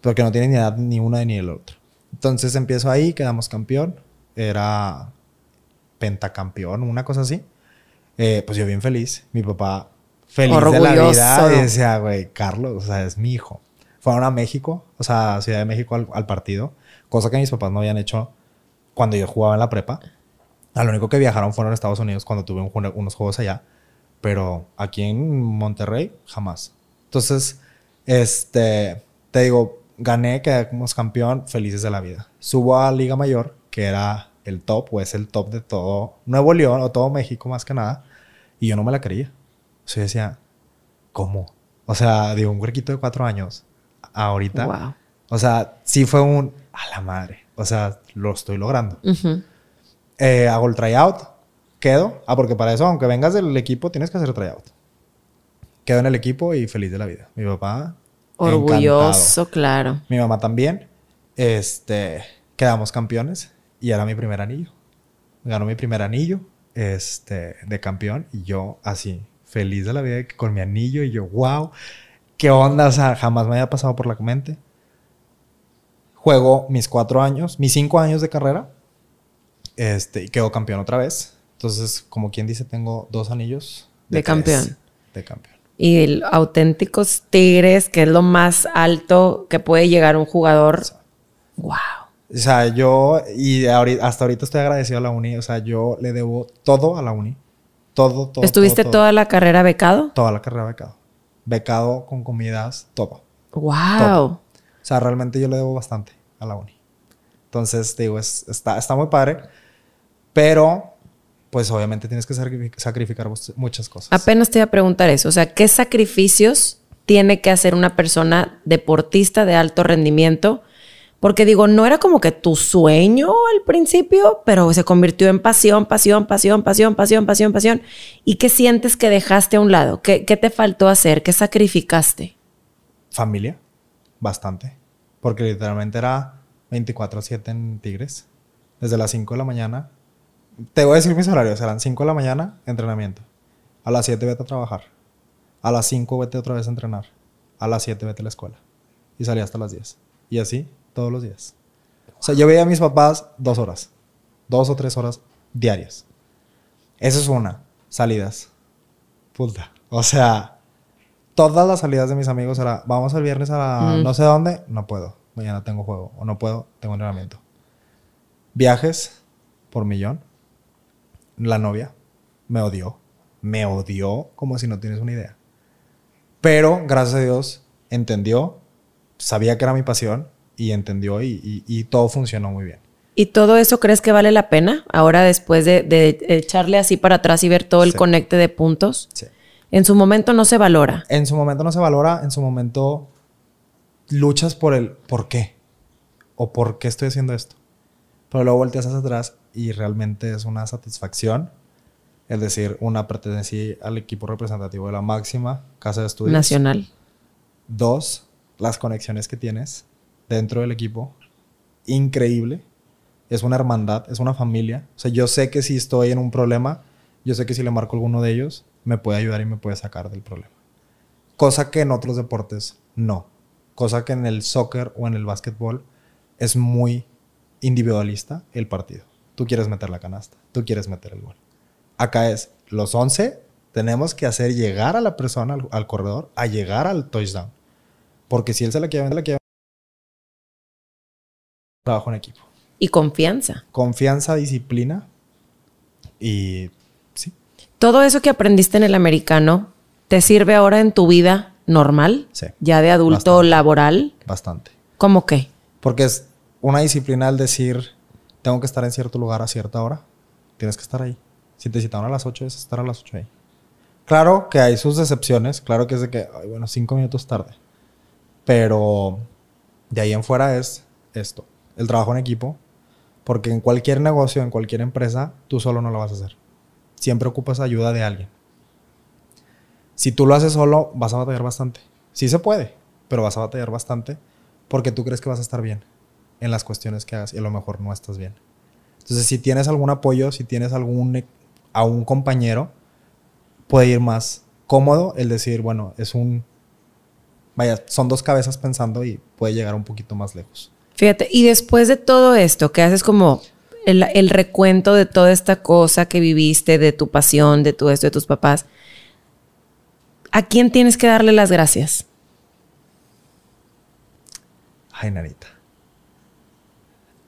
Porque no tienes ni edad ni una ni el otro. Entonces empiezo ahí, quedamos campeón. Era pentacampeón, una cosa así. Eh, pues yo bien feliz. Mi papá feliz de la Orgulloso. vida. Y decía, güey, Carlos, o sea, es mi hijo. Fueron a México, o sea, a Ciudad de México al, al partido. Cosa que mis papás no habían hecho cuando yo jugaba en la prepa. A lo único que viajaron fueron a Estados Unidos cuando tuve un unos juegos allá. Pero aquí en Monterrey, jamás. Entonces, este, te digo, gané, quedamos campeón, felices de la vida. Subo a Liga Mayor, que era el top, o es el top de todo Nuevo León o todo México más que nada. Y yo no me la creía. O sea, yo decía, ¿cómo? O sea, digo, un huerquito de cuatro años, ahorita. wow. O sea, sí fue un, a la madre. O sea, lo estoy logrando. Ujú. Eh, hago el tryout, quedo. Ah, porque para eso, aunque vengas del equipo, tienes que hacer tryout. Quedo en el equipo y feliz de la vida. Mi papá. Orgulloso, encantado. claro. Mi mamá también. Este, quedamos campeones y era mi primer anillo. Ganó mi primer anillo este, de campeón y yo así, feliz de la vida con mi anillo y yo, wow, qué onda, o sea, jamás me había pasado por la mente. Juego mis cuatro años, mis cinco años de carrera este, y quedo campeón otra vez. Entonces, como quien dice, tengo dos anillos De campeón. De campeón. Y el auténticos tigres, que es lo más alto que puede llegar un jugador. Wow. O sea, yo, y ahorita- hasta ahorita estoy agradecido a la uni. O sea, yo le debo todo a la uni. Todo, todo. ¿Estuviste todo, todo. toda la carrera becado? Toda la carrera becado. becado con comidas, todo. ¡Wow! O sea, realmente yo le debo bastante a la uni. Entonces, te digo, es, está, está muy padre, pero pues obviamente tienes que sacrific- sacrificar muchas cosas. Apenas te iba a preguntar eso. O sea, ¿qué sacrificios tiene que hacer una persona deportista de alto rendimiento? Porque digo, no era como que tu sueño al principio, pero se convirtió en pasión, pasión, pasión, pasión, pasión, pasión, pasión. ¿Y qué sientes que dejaste a un lado? ¿Qué, qué te faltó hacer? ¿Qué sacrificaste? Familia, bastante. Porque literalmente era 24-7 en Tigres. Desde las 5 de la mañana. Te voy a decir mis horarios. Eran 5 de la mañana, entrenamiento. A las 7 vete a trabajar. A las 5 vete otra vez a entrenar. A las 7 vete a la escuela. Y salí hasta las 10. Y así todos los días. O sea, yo veía a mis papás dos horas. Dos o tres horas diarias. Esa es una. Salidas. Puta. O sea, todas las salidas de mis amigos era, vamos el viernes a Mm. no sé dónde, no puedo, mañana tengo juego, o no puedo, tengo entrenamiento. Viajes por millón. La novia me odió, me odió como si no tienes una idea. Pero gracias a Dios entendió, sabía que era mi pasión y entendió y, y- y todo funcionó muy bien. ¿Y todo eso crees que vale la pena ahora después de, de echarle así para atrás y ver todo el Sí. conecte de puntos? Sí. En su momento no se valora. En su momento no se valora, en su momento luchas por el por qué o por qué estoy haciendo esto. Pero luego volteas hacia atrás y realmente es una satisfacción. Es decir, una pertenecí al equipo representativo de la máxima casa de estudios. Nacional. Dos, las conexiones que tienes dentro del equipo. Increíble. Es una hermandad, es una familia. O sea, yo sé que si estoy en un problema, yo sé que si le marco a alguno de ellos, me puede ayudar y me puede sacar del problema. Cosa que en otros deportes no. Cosa que en el soccer o en el básquetbol es muy individualista el partido. Tú quieres meter la canasta, tú quieres meter el gol. Acá es los 11 tenemos que hacer llegar a la persona al, corredor a llegar al touchdown. Porque si él se la quiere, la quiere. Trabajo en equipo. Y confianza. Confianza, disciplina y sí, Todo eso que aprendiste en el americano, ¿te sirve ahora en tu vida normal? Sí. Ya de adulto Bastante. laboral. bastante. ¿Cómo qué? Porque es una disciplina al decir, tengo que estar en cierto lugar a cierta hora. Tienes que estar ahí. Si te citaron a las 8, es estar a las 8 ahí. Claro que hay sus decepciones. Claro que es de que, ay, bueno, cinco minutos tarde. Pero de ahí en fuera es esto. El trabajo en equipo. Porque en cualquier negocio, en cualquier empresa, tú solo no lo vas a hacer. Siempre ocupas ayuda de alguien. Si tú lo haces solo, vas a batallar bastante. Sí se puede, pero vas a batallar bastante porque tú crees que vas a estar bien en las cuestiones que hagas y a lo mejor no estás bien. Entonces, si tienes algún apoyo, si tienes algún e- a un compañero, puede ir más cómodo el decir, bueno, es un vaya, son dos cabezas pensando y puede llegar un poquito más lejos. Fíjate, y después de todo esto, que haces como el, recuento de toda esta cosa que viviste, de tu pasión, de todo esto, de tus papás, ¿a quién tienes que darle las gracias? Ay, Narita.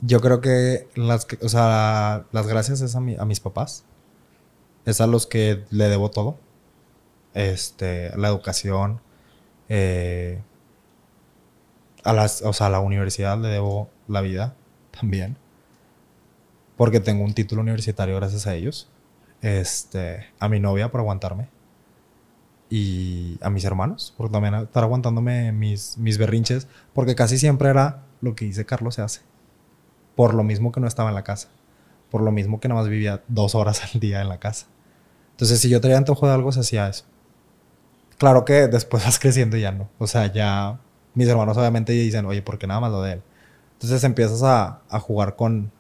Yo creo que las, o sea, las gracias es a mis papás. Es a los que le debo todo. Este, la educación. eh, a, las, o sea, la universidad le debo la vida también. Porque tengo un título universitario gracias a ellos. Este, a mi novia por aguantarme. Y a mis hermanos por también estar aguantándome mis, mis berrinches. Porque casi siempre era lo que dice Carlos se hace. Por lo mismo que no estaba en la casa. Por lo mismo que nada más vivía dos horas al día en la casa. Entonces, si yo tenía antojo de algo, se hacía eso. Claro que después vas [LAUGHS] creciendo y ya no. O sea, ya mis hermanos obviamente dicen, oye, ¿por qué nada más lo de él? Entonces empiezas a, a jugar con,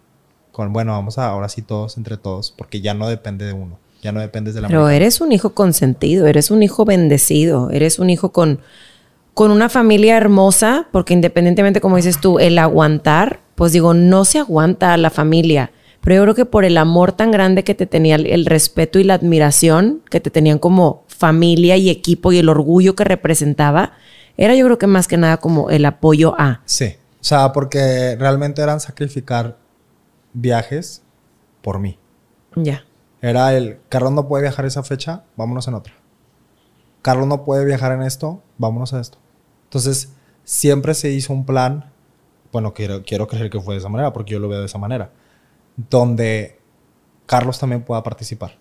con, bueno, vamos a ahora sí todos entre todos, porque ya no depende de uno. Ya no dependes de la Pero eres un hijo consentido, eres un hijo bendecido, eres un hijo con, con una familia hermosa, porque independientemente, como dices tú, el aguantar, pues digo, no se aguanta a la familia. Pero yo creo que por el amor tan grande que te tenía, el respeto y la admiración que te tenían como familia y equipo y el orgullo que representaba, era yo creo que más que nada como el apoyo a. Sí. O sea, porque realmente eran sacrificar viajes por mí. Ya. Era el, Carlos no puede viajar esa fecha, vámonos en otra. Carlos no puede viajar en esto, vámonos a esto. Entonces, siempre se hizo un plan, bueno, quiero, quiero creer que fue de esa manera, porque yo lo veo de esa manera, donde Carlos también pueda participar.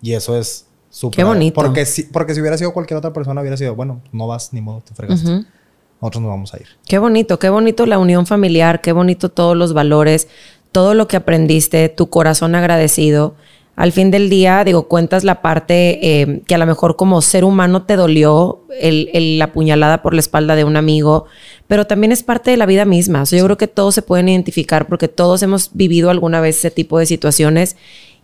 Y eso es súper... Qué bonito. Porque si, porque si hubiera sido cualquier otra persona, hubiera sido, bueno, no vas, ni modo, te fregaste. Ujú. Nosotros nos vamos a ir. Qué bonito, qué bonito la unión familiar, qué bonito todos los valores, todo lo que aprendiste, tu corazón agradecido. Al fin del día, digo, cuentas la parte eh, que a lo mejor como ser humano te dolió el, el- la puñalada por la espalda de un amigo, pero también es parte de la vida misma. O sea, yo creo que todos se pueden identificar porque todos hemos vivido alguna vez ese tipo de situaciones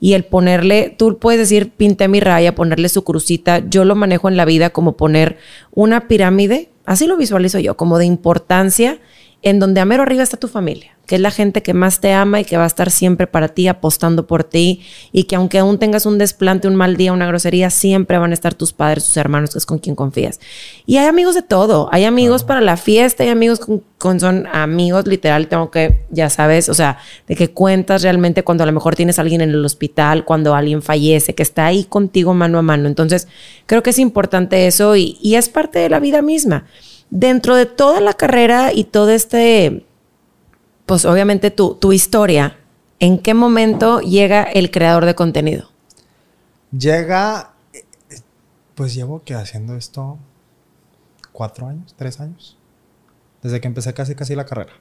y el ponerle, tú puedes decir, pinté mi raya, ponerle su crucita, yo lo manejo en la vida como poner una pirámide, así lo visualizo yo, como de importancia, en donde a mero arriba está tu familia, que es la gente que más te ama y que va a estar siempre para ti, apostando por ti, y que aunque aún tengas un desplante, un mal día, una grosería, siempre van a estar tus padres, tus hermanos, que es con quien confías. Y hay amigos de todo, hay amigos para la fiesta, hay amigos con, con- son amigos literal, tengo que, ya sabes, o sea, de que cuentas realmente cuando a lo mejor tienes a alguien en el hospital, cuando alguien fallece, que está ahí contigo mano a mano. Entonces, creo que es importante eso y, y es parte de la vida misma. Dentro de toda la carrera y todo este, pues obviamente tu, tu historia, ¿en qué momento llega el creador de contenido? Llega, pues llevo que haciendo esto cuatro años, tres años, desde que empecé casi casi la carrera.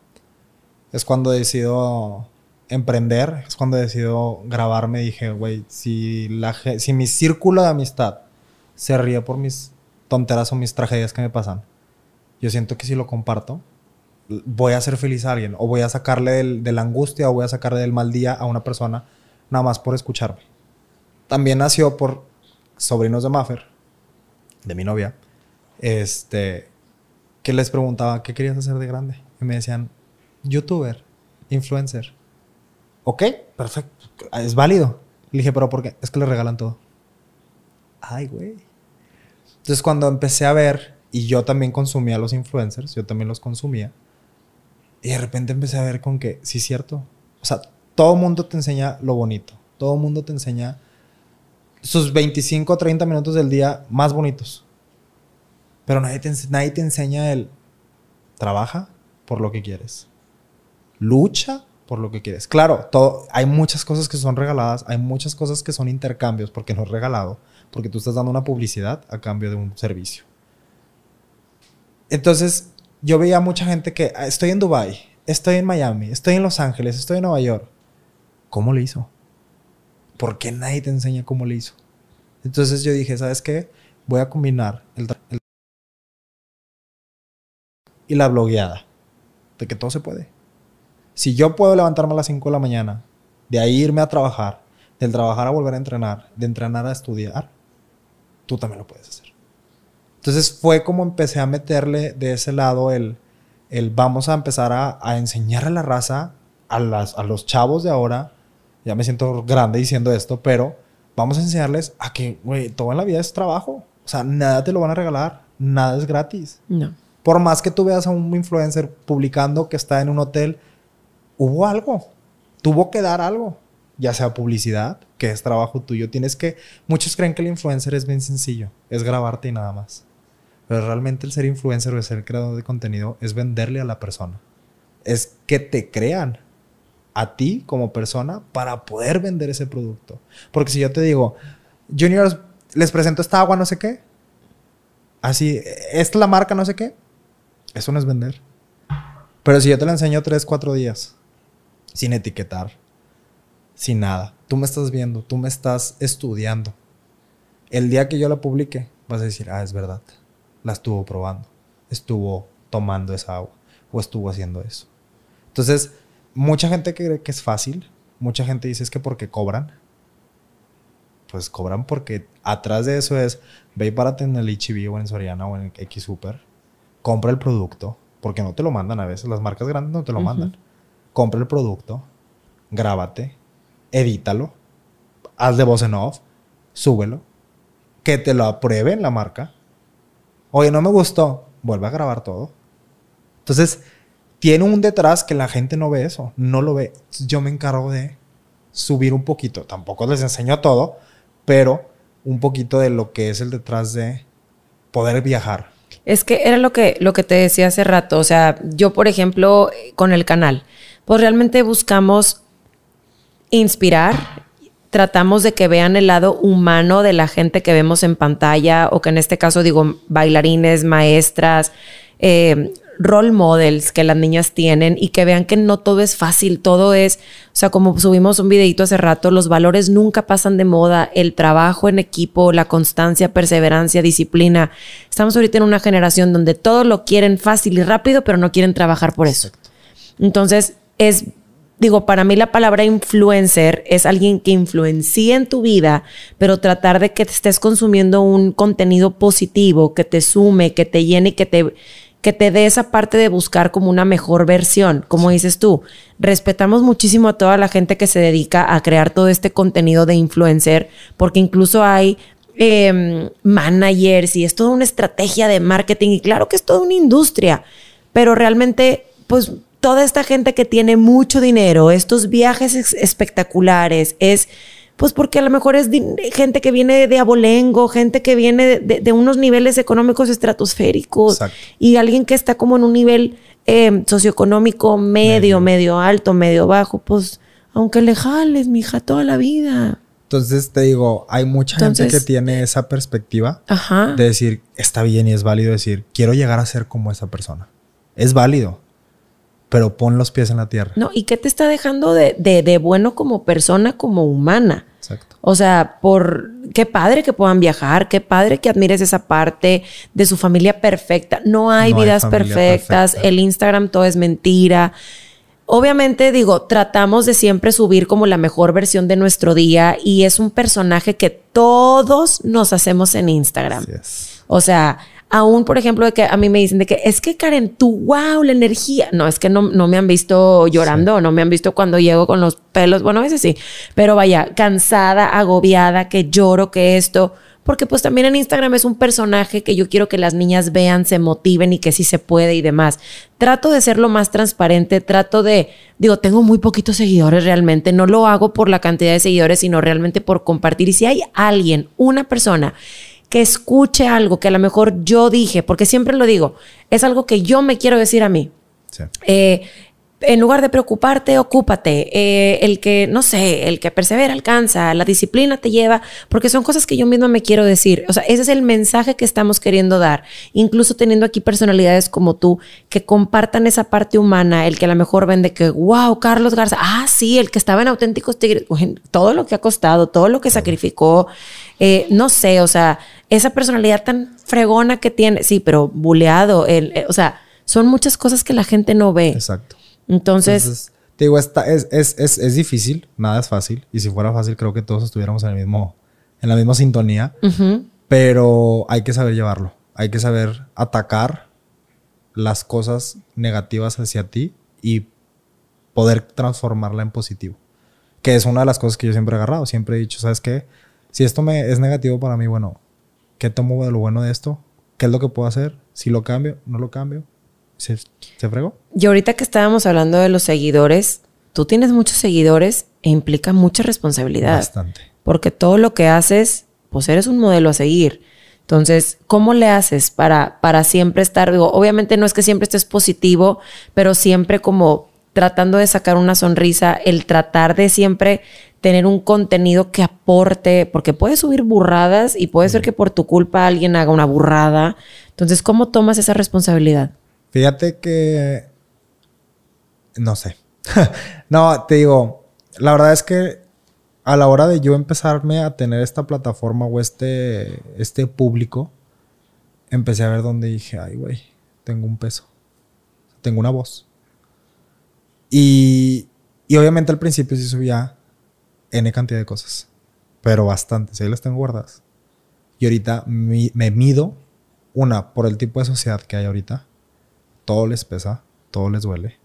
Es cuando decido emprender, es cuando decido grabarme. Dije, güey, si, si mi círculo de amistad se ríe por mis tonteras o mis tragedias que me pasan, yo siento que si lo comparto, voy a hacer feliz a alguien, o voy a sacarle del- de la angustia, o voy a sacarle del mal día a una persona, nada más por escucharme también nació por sobrinos de Maffer, de mi novia, este, que les preguntaba, ¿qué querías hacer de grande? Y me decían, youtuber, influencer. Ok, perfecto, es válido. Le dije, ¿pero por qué? Es que le regalan todo. Ay, güey. Entonces cuando empecé a ver, y yo también consumía a los influencers, yo también los consumía, y de repente empecé a ver con que, sí, es cierto. O sea, todo mundo te enseña lo bonito. Todo mundo te enseña sus 25 o 30 minutos del día más bonitos. Pero nadie te, nadie te enseña el trabaja por lo que quieres. Lucha por lo que quieres. Claro, todo, hay muchas cosas que son regaladas, hay muchas cosas que son intercambios porque no es regalado, porque tú estás dando una publicidad a cambio de un servicio. Entonces, yo veía mucha gente que "Ah, estoy en Dubai, estoy en Miami, estoy en Los Ángeles, estoy en Nueva York. ¿Cómo le hizo? ¿Por qué nadie te enseña cómo le hizo? Entonces yo dije, ¿sabes qué? Voy a combinar el, el- y la blogueada. De que todo se puede. Si yo puedo levantarme a las 5 de la mañana, de ahí irme a trabajar, del trabajar a volver a entrenar, de entrenar a estudiar, tú también lo puedes hacer. Entonces fue como empecé a meterle de ese lado el, el vamos a empezar a, a enseñar a la raza, a, las, a los chavos de ahora, ya me siento grande diciendo esto, pero vamos a enseñarles a que, güey, todo en la vida es trabajo. O sea, nada te lo van a regalar, nada es gratis. No. Por más que tú veas a un influencer publicando que está en un hotel, hubo algo. Tuvo que dar algo. Ya sea publicidad, que es trabajo tuyo. Tienes que. Muchos creen que el influencer es bien sencillo. Es grabarte y nada más. Pero realmente el ser influencer o el ser creador de contenido es venderle a la persona. Es que te crean a ti como persona para poder vender ese producto. Porque si yo te digo, Juniors, les presento esta agua, no sé qué. Así, es la marca, no sé qué. Eso no es vender. Pero si yo te la enseño tres, cuatro días, sin etiquetar, sin nada, tú me estás viendo, tú me estás estudiando. El día que yo la publique, vas a decir, ah, es verdad. La estuvo probando. Estuvo tomando esa agua. O estuvo haciendo eso. Entonces, mucha gente cree que es fácil. Mucha gente dice es que porque cobran. Pues cobran porque atrás de eso es, ve y párate en el HB o en Soriana o en X Super, compra el producto, porque no te lo mandan a veces, las marcas grandes no te lo mandan. Compra el producto, grábate, edítalo, haz de voz en off, súbelo, que te lo aprueben la marca. Oye, no me gustó, vuelve a grabar todo. Entonces, tiene un detrás que la gente no ve eso, no lo ve. Yo me encargo de subir un poquito, tampoco les enseño todo, pero un poquito de lo que es el detrás de poder viajar. Es que era lo que, lo que te decía hace rato. O sea, yo, por ejemplo, con el canal, pues realmente buscamos inspirar, tratamos de que vean el lado humano de la gente que vemos en pantalla, o que en este caso digo bailarines, maestras, eh, role models que las niñas tienen y que vean que no todo es fácil, todo es, o sea, como subimos un videito hace rato, los valores nunca pasan de moda, el trabajo en equipo, la constancia, perseverancia, disciplina. Estamos ahorita en una generación donde todo lo quieren fácil y rápido, pero no quieren trabajar por eso. Entonces, es digo, para mí la palabra influencer es alguien que influencia en tu vida, pero tratar de que te estés consumiendo un contenido positivo, que te sume, que te llene y que te que te dé esa parte de buscar como una mejor versión, como dices tú. Respetamos muchísimo a toda la gente que se dedica a crear todo este contenido de influencer, porque incluso hay em, managers y es toda una estrategia de marketing y claro que es toda una industria, pero realmente, pues toda esta gente que tiene mucho dinero, estos viajes espectaculares, es pues porque a lo mejor es gente que viene de abolengo, gente que viene de, unos niveles económicos estratosféricos y alguien que está como en un nivel eh, socioeconómico medio, medio, alto, medio bajo, pues aunque le jales, mija, toda la vida. Entonces te digo, hay mucha gente que tiene esa perspectiva de decir, está bien y es válido decir, quiero llegar a ser como esa persona. Es válido pero pon los pies en la tierra. No, ¿y qué te está dejando de, de, bueno como persona, como humana? Exacto. O sea, por qué padre que puedan viajar, qué padre que admires esa parte de su familia perfecta. No hay vidas perfectas, el Instagram todo es mentira. Obviamente, digo, tratamos de siempre subir como la mejor versión de nuestro día y es un personaje que todos nos hacemos en Instagram. O sea, aún, por ejemplo, de que a mí me dicen de que es que Karen, tú, wow, la energía. No, es que no, no me han visto llorando, no me han visto cuando llego con los pelos. Bueno, a veces sí, pero vaya, cansada, agobiada, que lloro, que esto. Porque pues también en Instagram es un personaje que yo quiero que las niñas vean, se motiven y que sí se puede y demás. Trato de ser lo más transparente, trato de, digo, tengo muy poquitos seguidores realmente, no lo hago por la cantidad de seguidores, sino realmente por compartir. Y si hay alguien, una persona que escuche algo que a lo mejor yo dije, porque siempre lo digo, es algo que yo me quiero decir a mí. Eh, en lugar de preocuparte, ocúpate. Eh, el que, no sé, el que persevera alcanza, la disciplina te lleva, porque son cosas que yo misma me quiero decir. O sea, ese es el mensaje que estamos queriendo dar. Incluso teniendo aquí personalidades como tú que compartan esa parte humana, el que a lo mejor vende que, wow, Carlos Garza, ah, sí, el que estaba en auténticos tigres, todo lo que ha costado, todo lo que sacrificó, eh, no sé, o sea, esa personalidad tan fregona que tiene, sí, pero buleado, el, eh, o sea, son muchas cosas que la gente no ve. Exacto. Entonces, te digo, esta, es, es, es, es, difícil, nada es fácil, y si fuera fácil creo que todos estuviéramos en, el mismo, en la misma sintonía, pero hay que saber llevarlo, hay que saber atacar las cosas negativas hacia ti y poder transformarla en positivo. Que es una de las cosas que yo siempre he agarrado. Siempre he dicho, ¿sabes qué? Si esto me es negativo para mí, bueno, ¿qué tomo de lo bueno de esto? ¿Qué es lo que puedo hacer? Si lo cambio, no lo cambio. ¿Se, se fregó? Y ahorita que estábamos hablando de los seguidores, tú tienes muchos seguidores e implica mucha responsabilidad. Bastante. Porque todo lo que haces, pues eres un modelo a seguir. Entonces, ¿cómo le haces para, para siempre estar? Digo, obviamente no es que siempre estés positivo, pero siempre como tratando de sacar una sonrisa, el tratar de siempre tener un contenido que aporte, porque puedes subir burradas y puede ser que por tu culpa alguien haga una burrada. Entonces, ¿cómo tomas esa responsabilidad? Fíjate que... No sé. [LAUGHS] no, te digo, la verdad es que a la hora de yo empezarme a tener esta plataforma o este, este público, empecé a ver donde dije, ay, güey, tengo un peso, tengo una voz. Y, y obviamente al principio sí subía N cantidad de cosas. Pero bastantes. Ahí las tengo guardadas. Y ahorita me mido, una, por el tipo de sociedad que hay ahorita. Todo les pesa, todo les duele.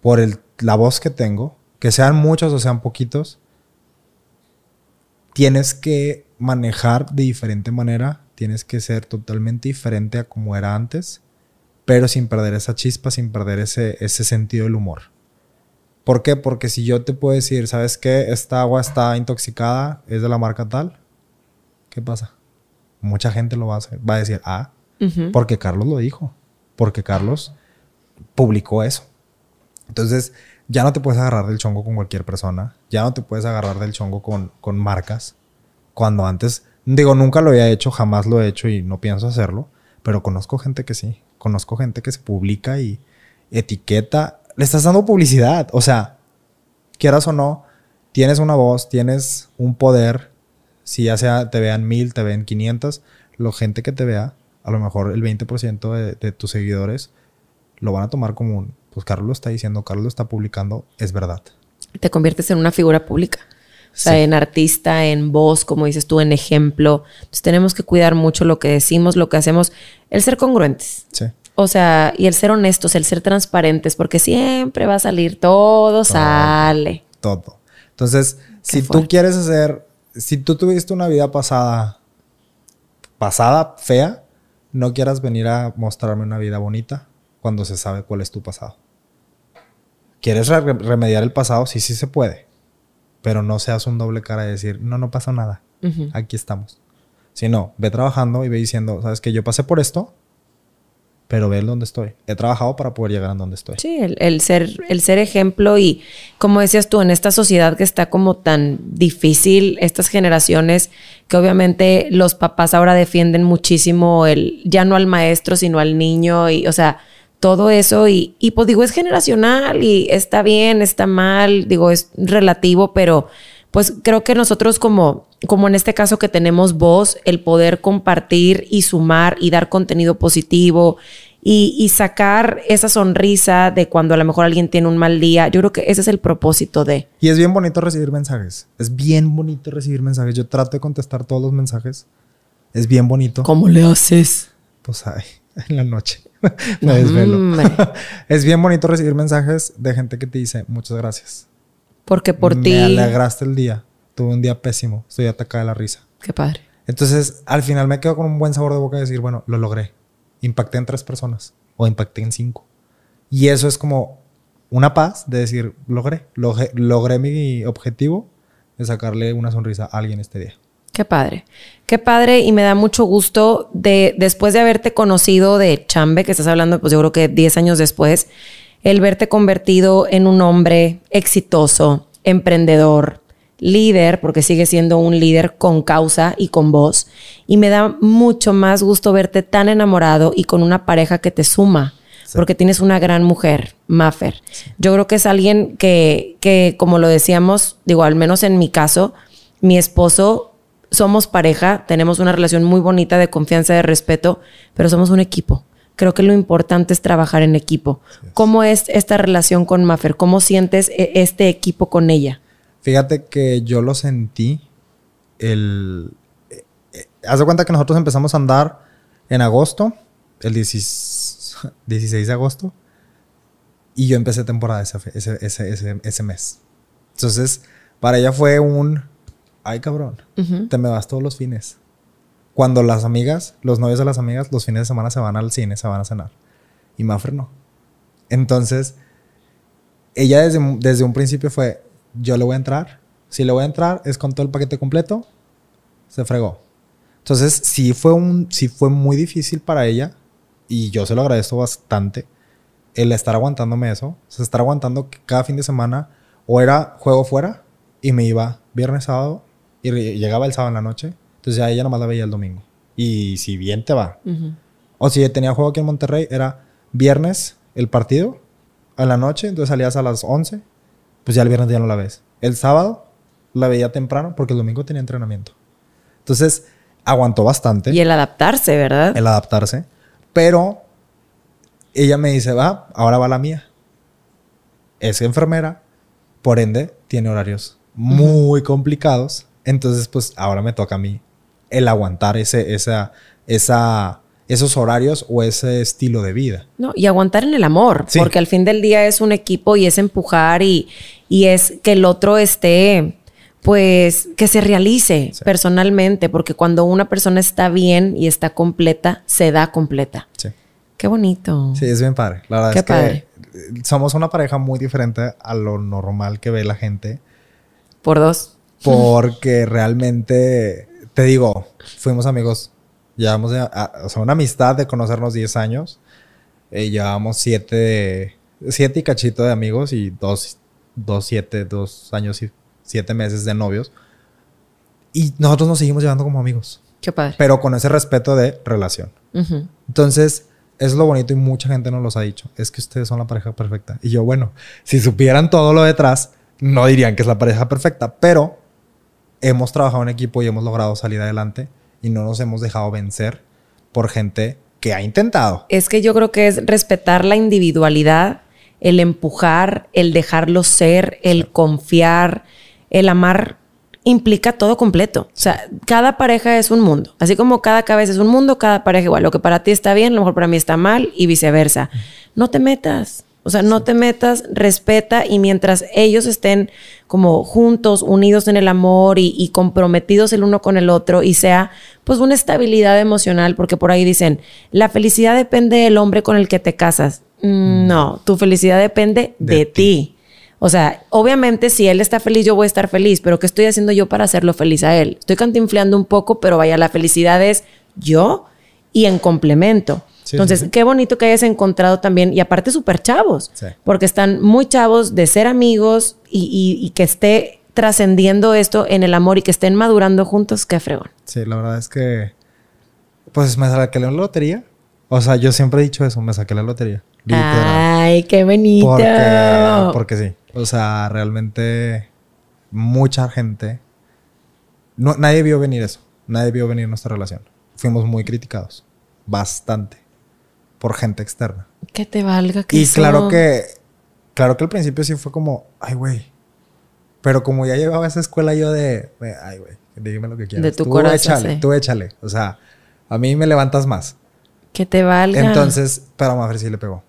Por el, la voz que tengo, que sean muchos o sean poquitos, tienes que manejar de diferente manera, tienes que ser totalmente diferente a como era antes, pero sin perder esa chispa, sin perder ese, ese sentido del humor. ¿Por qué? Porque si yo te puedo decir, ¿sabes qué? Esta agua está intoxicada, es de la marca tal. ¿Qué pasa? mucha gente lo va a hacer. Va a decir, ah, porque Carlos lo dijo. Porque Carlos publicó eso. Entonces, ya no te puedes agarrar del chongo con cualquier persona. Ya no te puedes agarrar del chongo con, con marcas. Cuando antes, digo, nunca lo había hecho, jamás lo he hecho y no pienso hacerlo. Pero conozco gente que sí. Conozco gente que se publica y etiqueta. Le estás dando publicidad. O sea, quieras o no, tienes una voz, tienes un poder. Si ya sea te vean mil, te vean 500, la gente que te vea, a lo mejor el 20% de, de tus seguidores lo van a tomar como un, pues Carlos lo está diciendo, Carlos lo está publicando, es verdad. Te conviertes en una figura pública. O sea, en artista, en voz, como dices tú, en ejemplo. Entonces tenemos que cuidar mucho lo que decimos, lo que hacemos, el ser congruentes. Sí. O sea, y el ser honestos, el ser transparentes, porque siempre va a salir, todo, sale. Todo. Entonces, si tú quieres hacer, si tú tuviste una vida pasada, pasada, fea, no quieras venir a mostrarme una vida bonita cuando se sabe cuál es tu pasado. ¿Quieres remediar el pasado? Sí, sí se puede. Pero no seas un doble cara de decir, no, no pasa nada. Aquí estamos. Si no, ve trabajando y ve diciendo, sabes que yo pasé por esto, pero ve dónde estoy. He trabajado para poder llegar a donde estoy. Sí, el, ser, el ser ejemplo y como decías tú, en esta sociedad que está como tan difícil, estas generaciones que obviamente los papás ahora defienden muchísimo el, ya no al maestro, sino al niño y, o sea, todo eso y, y pues digo, es generacional y está bien, está mal, digo, es relativo, pero pues creo que nosotros como, como en este caso que tenemos voz, el poder compartir y sumar y dar contenido positivo y, y, sacar esa sonrisa de cuando a lo mejor alguien tiene un mal día, yo creo que ese es el propósito de... Y es bien bonito recibir mensajes, es bien bonito recibir mensajes, yo trato de contestar todos los mensajes, es bien bonito. ¿Cómo le haces? Pues ay, [LAUGHS] en la noche. [LAUGHS] me desvelo. [LAUGHS] es bien bonito recibir mensajes de gente que te dice muchas gracias. Porque por me ti. Me alegraste el día. Tuve un día pésimo. Estoy atacada de la risa. Qué padre. Entonces, al final me quedo con un buen sabor de boca de decir, bueno, lo logré. Impacté en tres personas o impacté en cinco. Y eso es como una paz de decir, logré, logré, logré mi objetivo de sacarle una sonrisa a alguien este día. Qué padre. Qué padre y me da mucho gusto de después de haberte conocido de Chambe, que estás hablando, pues yo creo que 10 años después, el verte convertido en un hombre exitoso, emprendedor, líder, porque sigue siendo un líder con causa y con voz. Y me da mucho más gusto verte tan enamorado y con una pareja que te suma. Porque tienes una gran mujer, Maffer. Yo creo que es alguien que, que, como lo decíamos, digo, al menos en mi caso, mi esposo somos pareja, tenemos una relación muy bonita de confianza, de respeto, pero somos un equipo. Creo que lo importante es trabajar en equipo. ¿Cómo es esta relación con Maffer? ¿Cómo sientes e-, este equipo con ella? Fíjate que yo lo sentí el... Eh, eh, haz de cuenta que nosotros empezamos a andar en agosto, el 16, [LAUGHS] de agosto, y yo empecé temporada ese, ese, ese mes. Entonces, para ella fue un ay cabrón, te me vas todos los fines. Cuando las amigas, los novios de las amigas, los fines de semana se van al cine, se van a cenar. Y Maffer no. Entonces, ella desde, desde un principio fue, yo le voy a entrar. Si le voy a entrar, es con todo el paquete completo. Se fregó. Entonces, sí fue, un, sí fue muy difícil para ella. Y yo se lo agradezco bastante. El estar aguantándome eso. O sea, estar aguantando cada fin de semana o era juego fuera y me iba viernes, sábado y llegaba el sábado en la noche. Entonces ya ella nomás la veía el domingo. Y si bien te va. O si tenía juego aquí en Monterrey, era viernes el partido, a la noche, entonces salías a las 11, pues ya el viernes ya no la ves. El sábado la veía temprano porque el domingo tenía entrenamiento. Entonces aguantó bastante. Y el adaptarse, ¿verdad? El adaptarse. Pero ella me dice, va, ahora va la mía. Es enfermera, por ende, tiene horarios muy complicados entonces, pues ahora me toca a mí el aguantar ese, esa, esa, esos horarios o ese estilo de vida. No, y aguantar en el amor, porque al fin del día es un equipo y es empujar y, y es que el otro esté, pues, que se realice personalmente, porque cuando una persona está bien y está completa, se da completa. Sí. Qué bonito. Sí, es bien padre. La verdad es que somos una pareja muy diferente a lo normal que ve la gente. Por dos. Porque realmente, te digo, fuimos amigos Llevamos, o sea, una amistad de conocernos 10 años. Eh, llevamos 7 siete y cachito de amigos y dos, dos, siete, dos años y siete meses de novios. Y nosotros nos seguimos llevando como amigos. Qué padre. Pero con ese respeto de relación. Entonces, es lo bonito y mucha gente nos los ha dicho. Es que ustedes son la pareja perfecta. Y yo, bueno, si supieran todo lo detrás, no dirían que es la pareja perfecta. Pero hemos trabajado en equipo y hemos logrado salir adelante y no nos hemos dejado vencer por gente que ha intentado. Es que yo creo que es respetar la individualidad, el empujar, el dejarlo ser, el confiar, el amar implica todo completo. O sea, cada pareja es un mundo. Así como cada cabeza es un mundo, cada pareja igual. Lo que para ti está bien, lo mejor para mí está mal y viceversa. No te metas. O sea, no te metas, respeta y mientras ellos estén como juntos, unidos en el amor y, comprometidos el uno con el otro y sea pues una estabilidad emocional, porque por ahí dicen, la felicidad depende del hombre con el que te casas. Mm, no, tu felicidad depende de, ti. O sea, obviamente si él está feliz, yo voy a estar feliz, pero ¿qué estoy haciendo yo para hacerlo feliz a él? Estoy cantinfleando un poco, pero vaya, la felicidad es yo y en complemento. Entonces, qué bonito que hayas encontrado también, y aparte súper chavos, porque están muy chavos de ser amigos y, que esté trascendiendo esto en el amor y que estén madurando juntos, qué fregón. Sí, la verdad es que, pues me saqué la lotería. O sea, yo siempre he dicho eso, me saqué la lotería. Ay, qué bonito. Porque, porque sí. O sea, realmente mucha gente. No, nadie vio venir eso. Nadie vio venir nuestra relación. Fuimos muy criticados. Bastante. Por gente externa. Que te valga que Y claro que. Claro que al principio sí fue como, ay, güey. Pero como ya llevaba esa escuela yo de, ay, güey, dime lo que quieras. De tu tú corazón. Échale, Tú échale. O sea, a mí me levantas más. Que te valga. Entonces, pero a Mafre sí le pegó.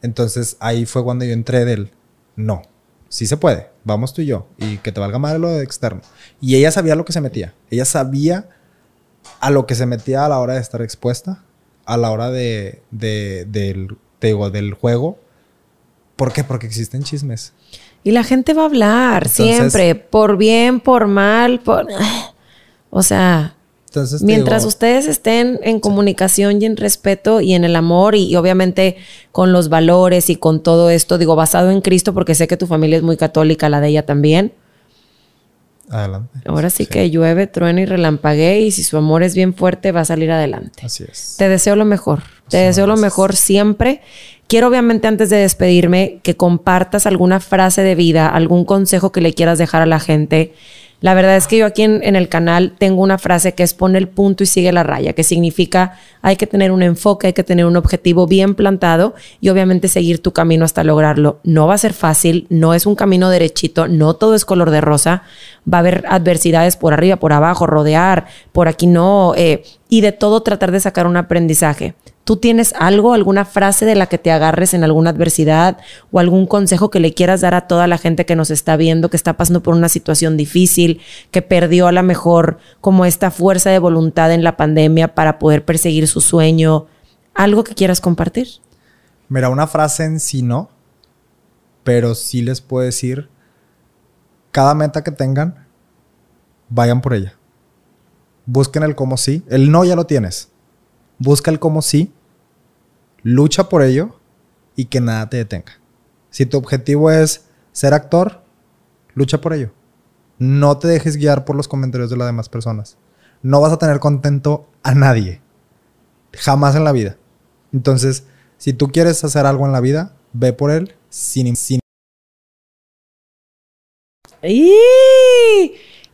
Entonces ahí fue cuando yo entré del no, sí se puede, vamos tú y yo, y que te valga madre lo de externo. Y ella sabía lo que se metía, ella sabía a lo que se metía a la hora de estar expuesta, a la hora de, del, del juego. ¿Por qué? Porque existen chismes. Y la gente va a hablar siempre, por bien, por mal, por... O sea, Mientras ustedes estén en comunicación y en respeto y en el amor y, obviamente con los valores y con todo esto, digo, basado en Cristo, porque sé que tu familia es muy católica, la de ella también. Adelante. Ahora sí, que llueve, truena y relampague y si su amor es bien fuerte va a salir adelante. Así es. Te deseo lo mejor. Te deseo lo mejor siempre. Quiero obviamente antes de despedirme que compartas alguna frase de vida, algún consejo que le quieras dejar a la gente la verdad es que yo aquí en, el canal tengo una frase que es pone el punto y sigue la raya, que significa hay que tener un enfoque, hay que tener un objetivo bien plantado y obviamente seguir tu camino hasta lograrlo. No va a ser fácil, no es un camino derechito, no todo es color de rosa, va a haber adversidades por arriba, por abajo, rodear, por aquí no, eh, y de todo tratar de sacar un aprendizaje. ¿Tú tienes algo, alguna frase de la que te agarres en alguna adversidad o algún consejo que le quieras dar a toda la gente que nos está viendo, que está pasando por una situación difícil, que perdió a lo mejor como esta fuerza de voluntad en la pandemia para poder perseguir su sueño? ¿Algo que quieras compartir? Mira, una frase en sí no, pero sí les puedo decir, cada meta que tengan, vayan por ella. Busquen el cómo sí. El no ya lo tienes. Busca el cómo sí lucha por ello y que nada te detenga. Si tu objetivo es ser actor, lucha por ello. No te dejes guiar por los comentarios de las demás personas. No vas a tener contento a nadie. Jamás en la vida. Entonces, si tú quieres hacer algo en la vida, ve por él sin... sin...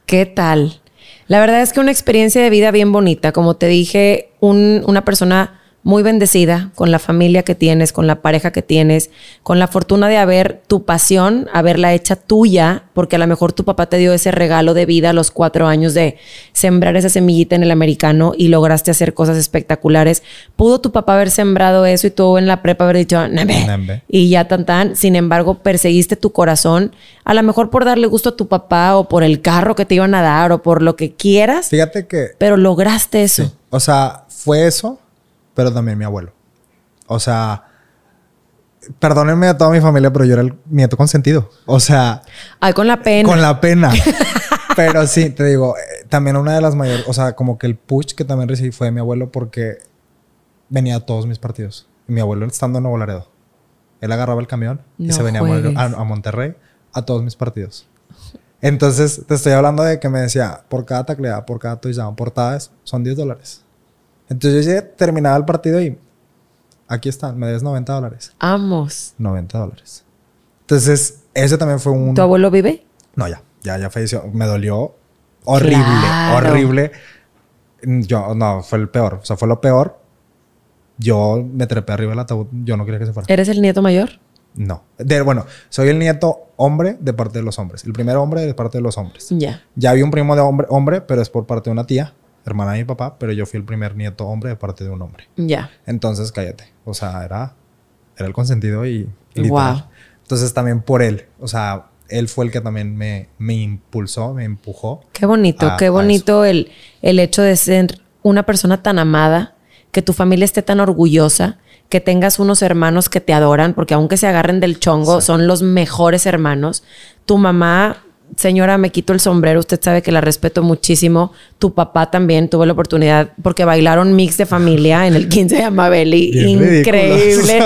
¿Qué tal? La verdad es que una experiencia de vida bien bonita. Como te dije, una persona muy bendecida con la familia que tienes, con la pareja que tienes, con la fortuna de haber tu pasión, haberla hecha tuya, porque a lo mejor tu papá te dio ese regalo de vida a los cuatro años de sembrar esa semillita en el americano y lograste hacer cosas espectaculares. ¿Pudo tu papá haber sembrado eso y tú en la prepa haber dicho, y ya tan tan? Sin embargo, perseguiste tu corazón, a lo mejor por darle gusto a tu papá o por el carro que te iban a dar o por lo que quieras. Fíjate que... Pero lograste eso. O sea, fue eso pero también mi abuelo. O sea, perdónenme a toda mi familia, pero yo era el nieto consentido. O sea... Ay, con la pena. Con la pena. [LAUGHS] pero sí, te digo, también una de las mayores, o sea, como que el push que también recibí fue de mi abuelo porque venía a todos mis partidos. mi abuelo estando en Nuevo Laredo. Él agarraba el camión y se venía a, a, Monterrey a todos mis partidos. Entonces, te estoy hablando de que me decía, por cada tacleada, por cada touchdown, por portadas, son 10 dólares. Entonces, yo terminaba el partido y aquí están, me debes 90 dólares. Amos. 90 dólares. Entonces, ese también fue un... ¿Tu abuelo vive? No, ya, ya, ya falleció. Me dolió horrible, horrible. Yo, no, fue el peor. O sea, fue lo peor. Yo me trepé arriba del ataúd. Yo no quería que se fuera. ¿Eres el nieto mayor? No. bueno, soy el nieto hombre de parte de los hombres. El primer hombre de parte de los hombres. Ya. Ya había un primo de hombre, hombre, pero es por parte de una tía, hermana de mi papá, pero yo fui el primer nieto hombre de parte de un hombre. Ya. Entonces, cállate. O sea, era, era el consentido y... Wow. Entonces, también por él. O sea, él fue el que también me, me impulsó, me empujó. Qué bonito, qué bonito el, el hecho de ser una persona tan amada, que tu familia esté tan orgullosa, que tengas unos hermanos que te adoran, porque aunque se agarren del chongo, son los mejores hermanos. Tu mamá señora, me quito el sombrero, usted sabe que la respeto muchísimo. Tu papá también tuvo la oportunidad, porque bailaron mix de familia en el 15 de Amabeli. increíble.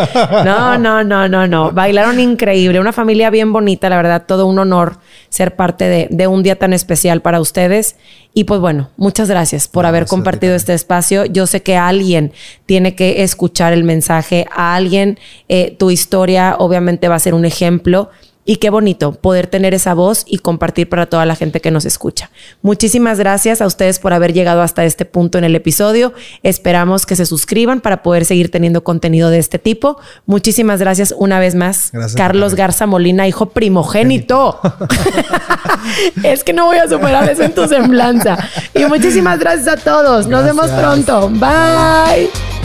No, [LAUGHS] no, no, no, no. Bailaron increíble. Una familia bien bonita, la verdad, todo un honor ser parte de, de un día tan especial para ustedes. Y pues bueno, muchas gracias por haber compartido este espacio. Yo sé que alguien tiene que escuchar el mensaje, a alguien eh, tu historia obviamente va a ser un ejemplo y qué bonito poder tener esa voz y compartir para toda la gente que nos escucha. Muchísimas gracias a ustedes por haber llegado hasta este punto en el episodio. Esperamos que se suscriban para poder seguir teniendo contenido de este tipo. Muchísimas gracias una vez más. Carlos Garza Molina, hijo primogénito. [LAUGHS] es que no voy a superar eso en tu semblanza. Y muchísimas gracias a todos. Nos vemos pronto. Bye.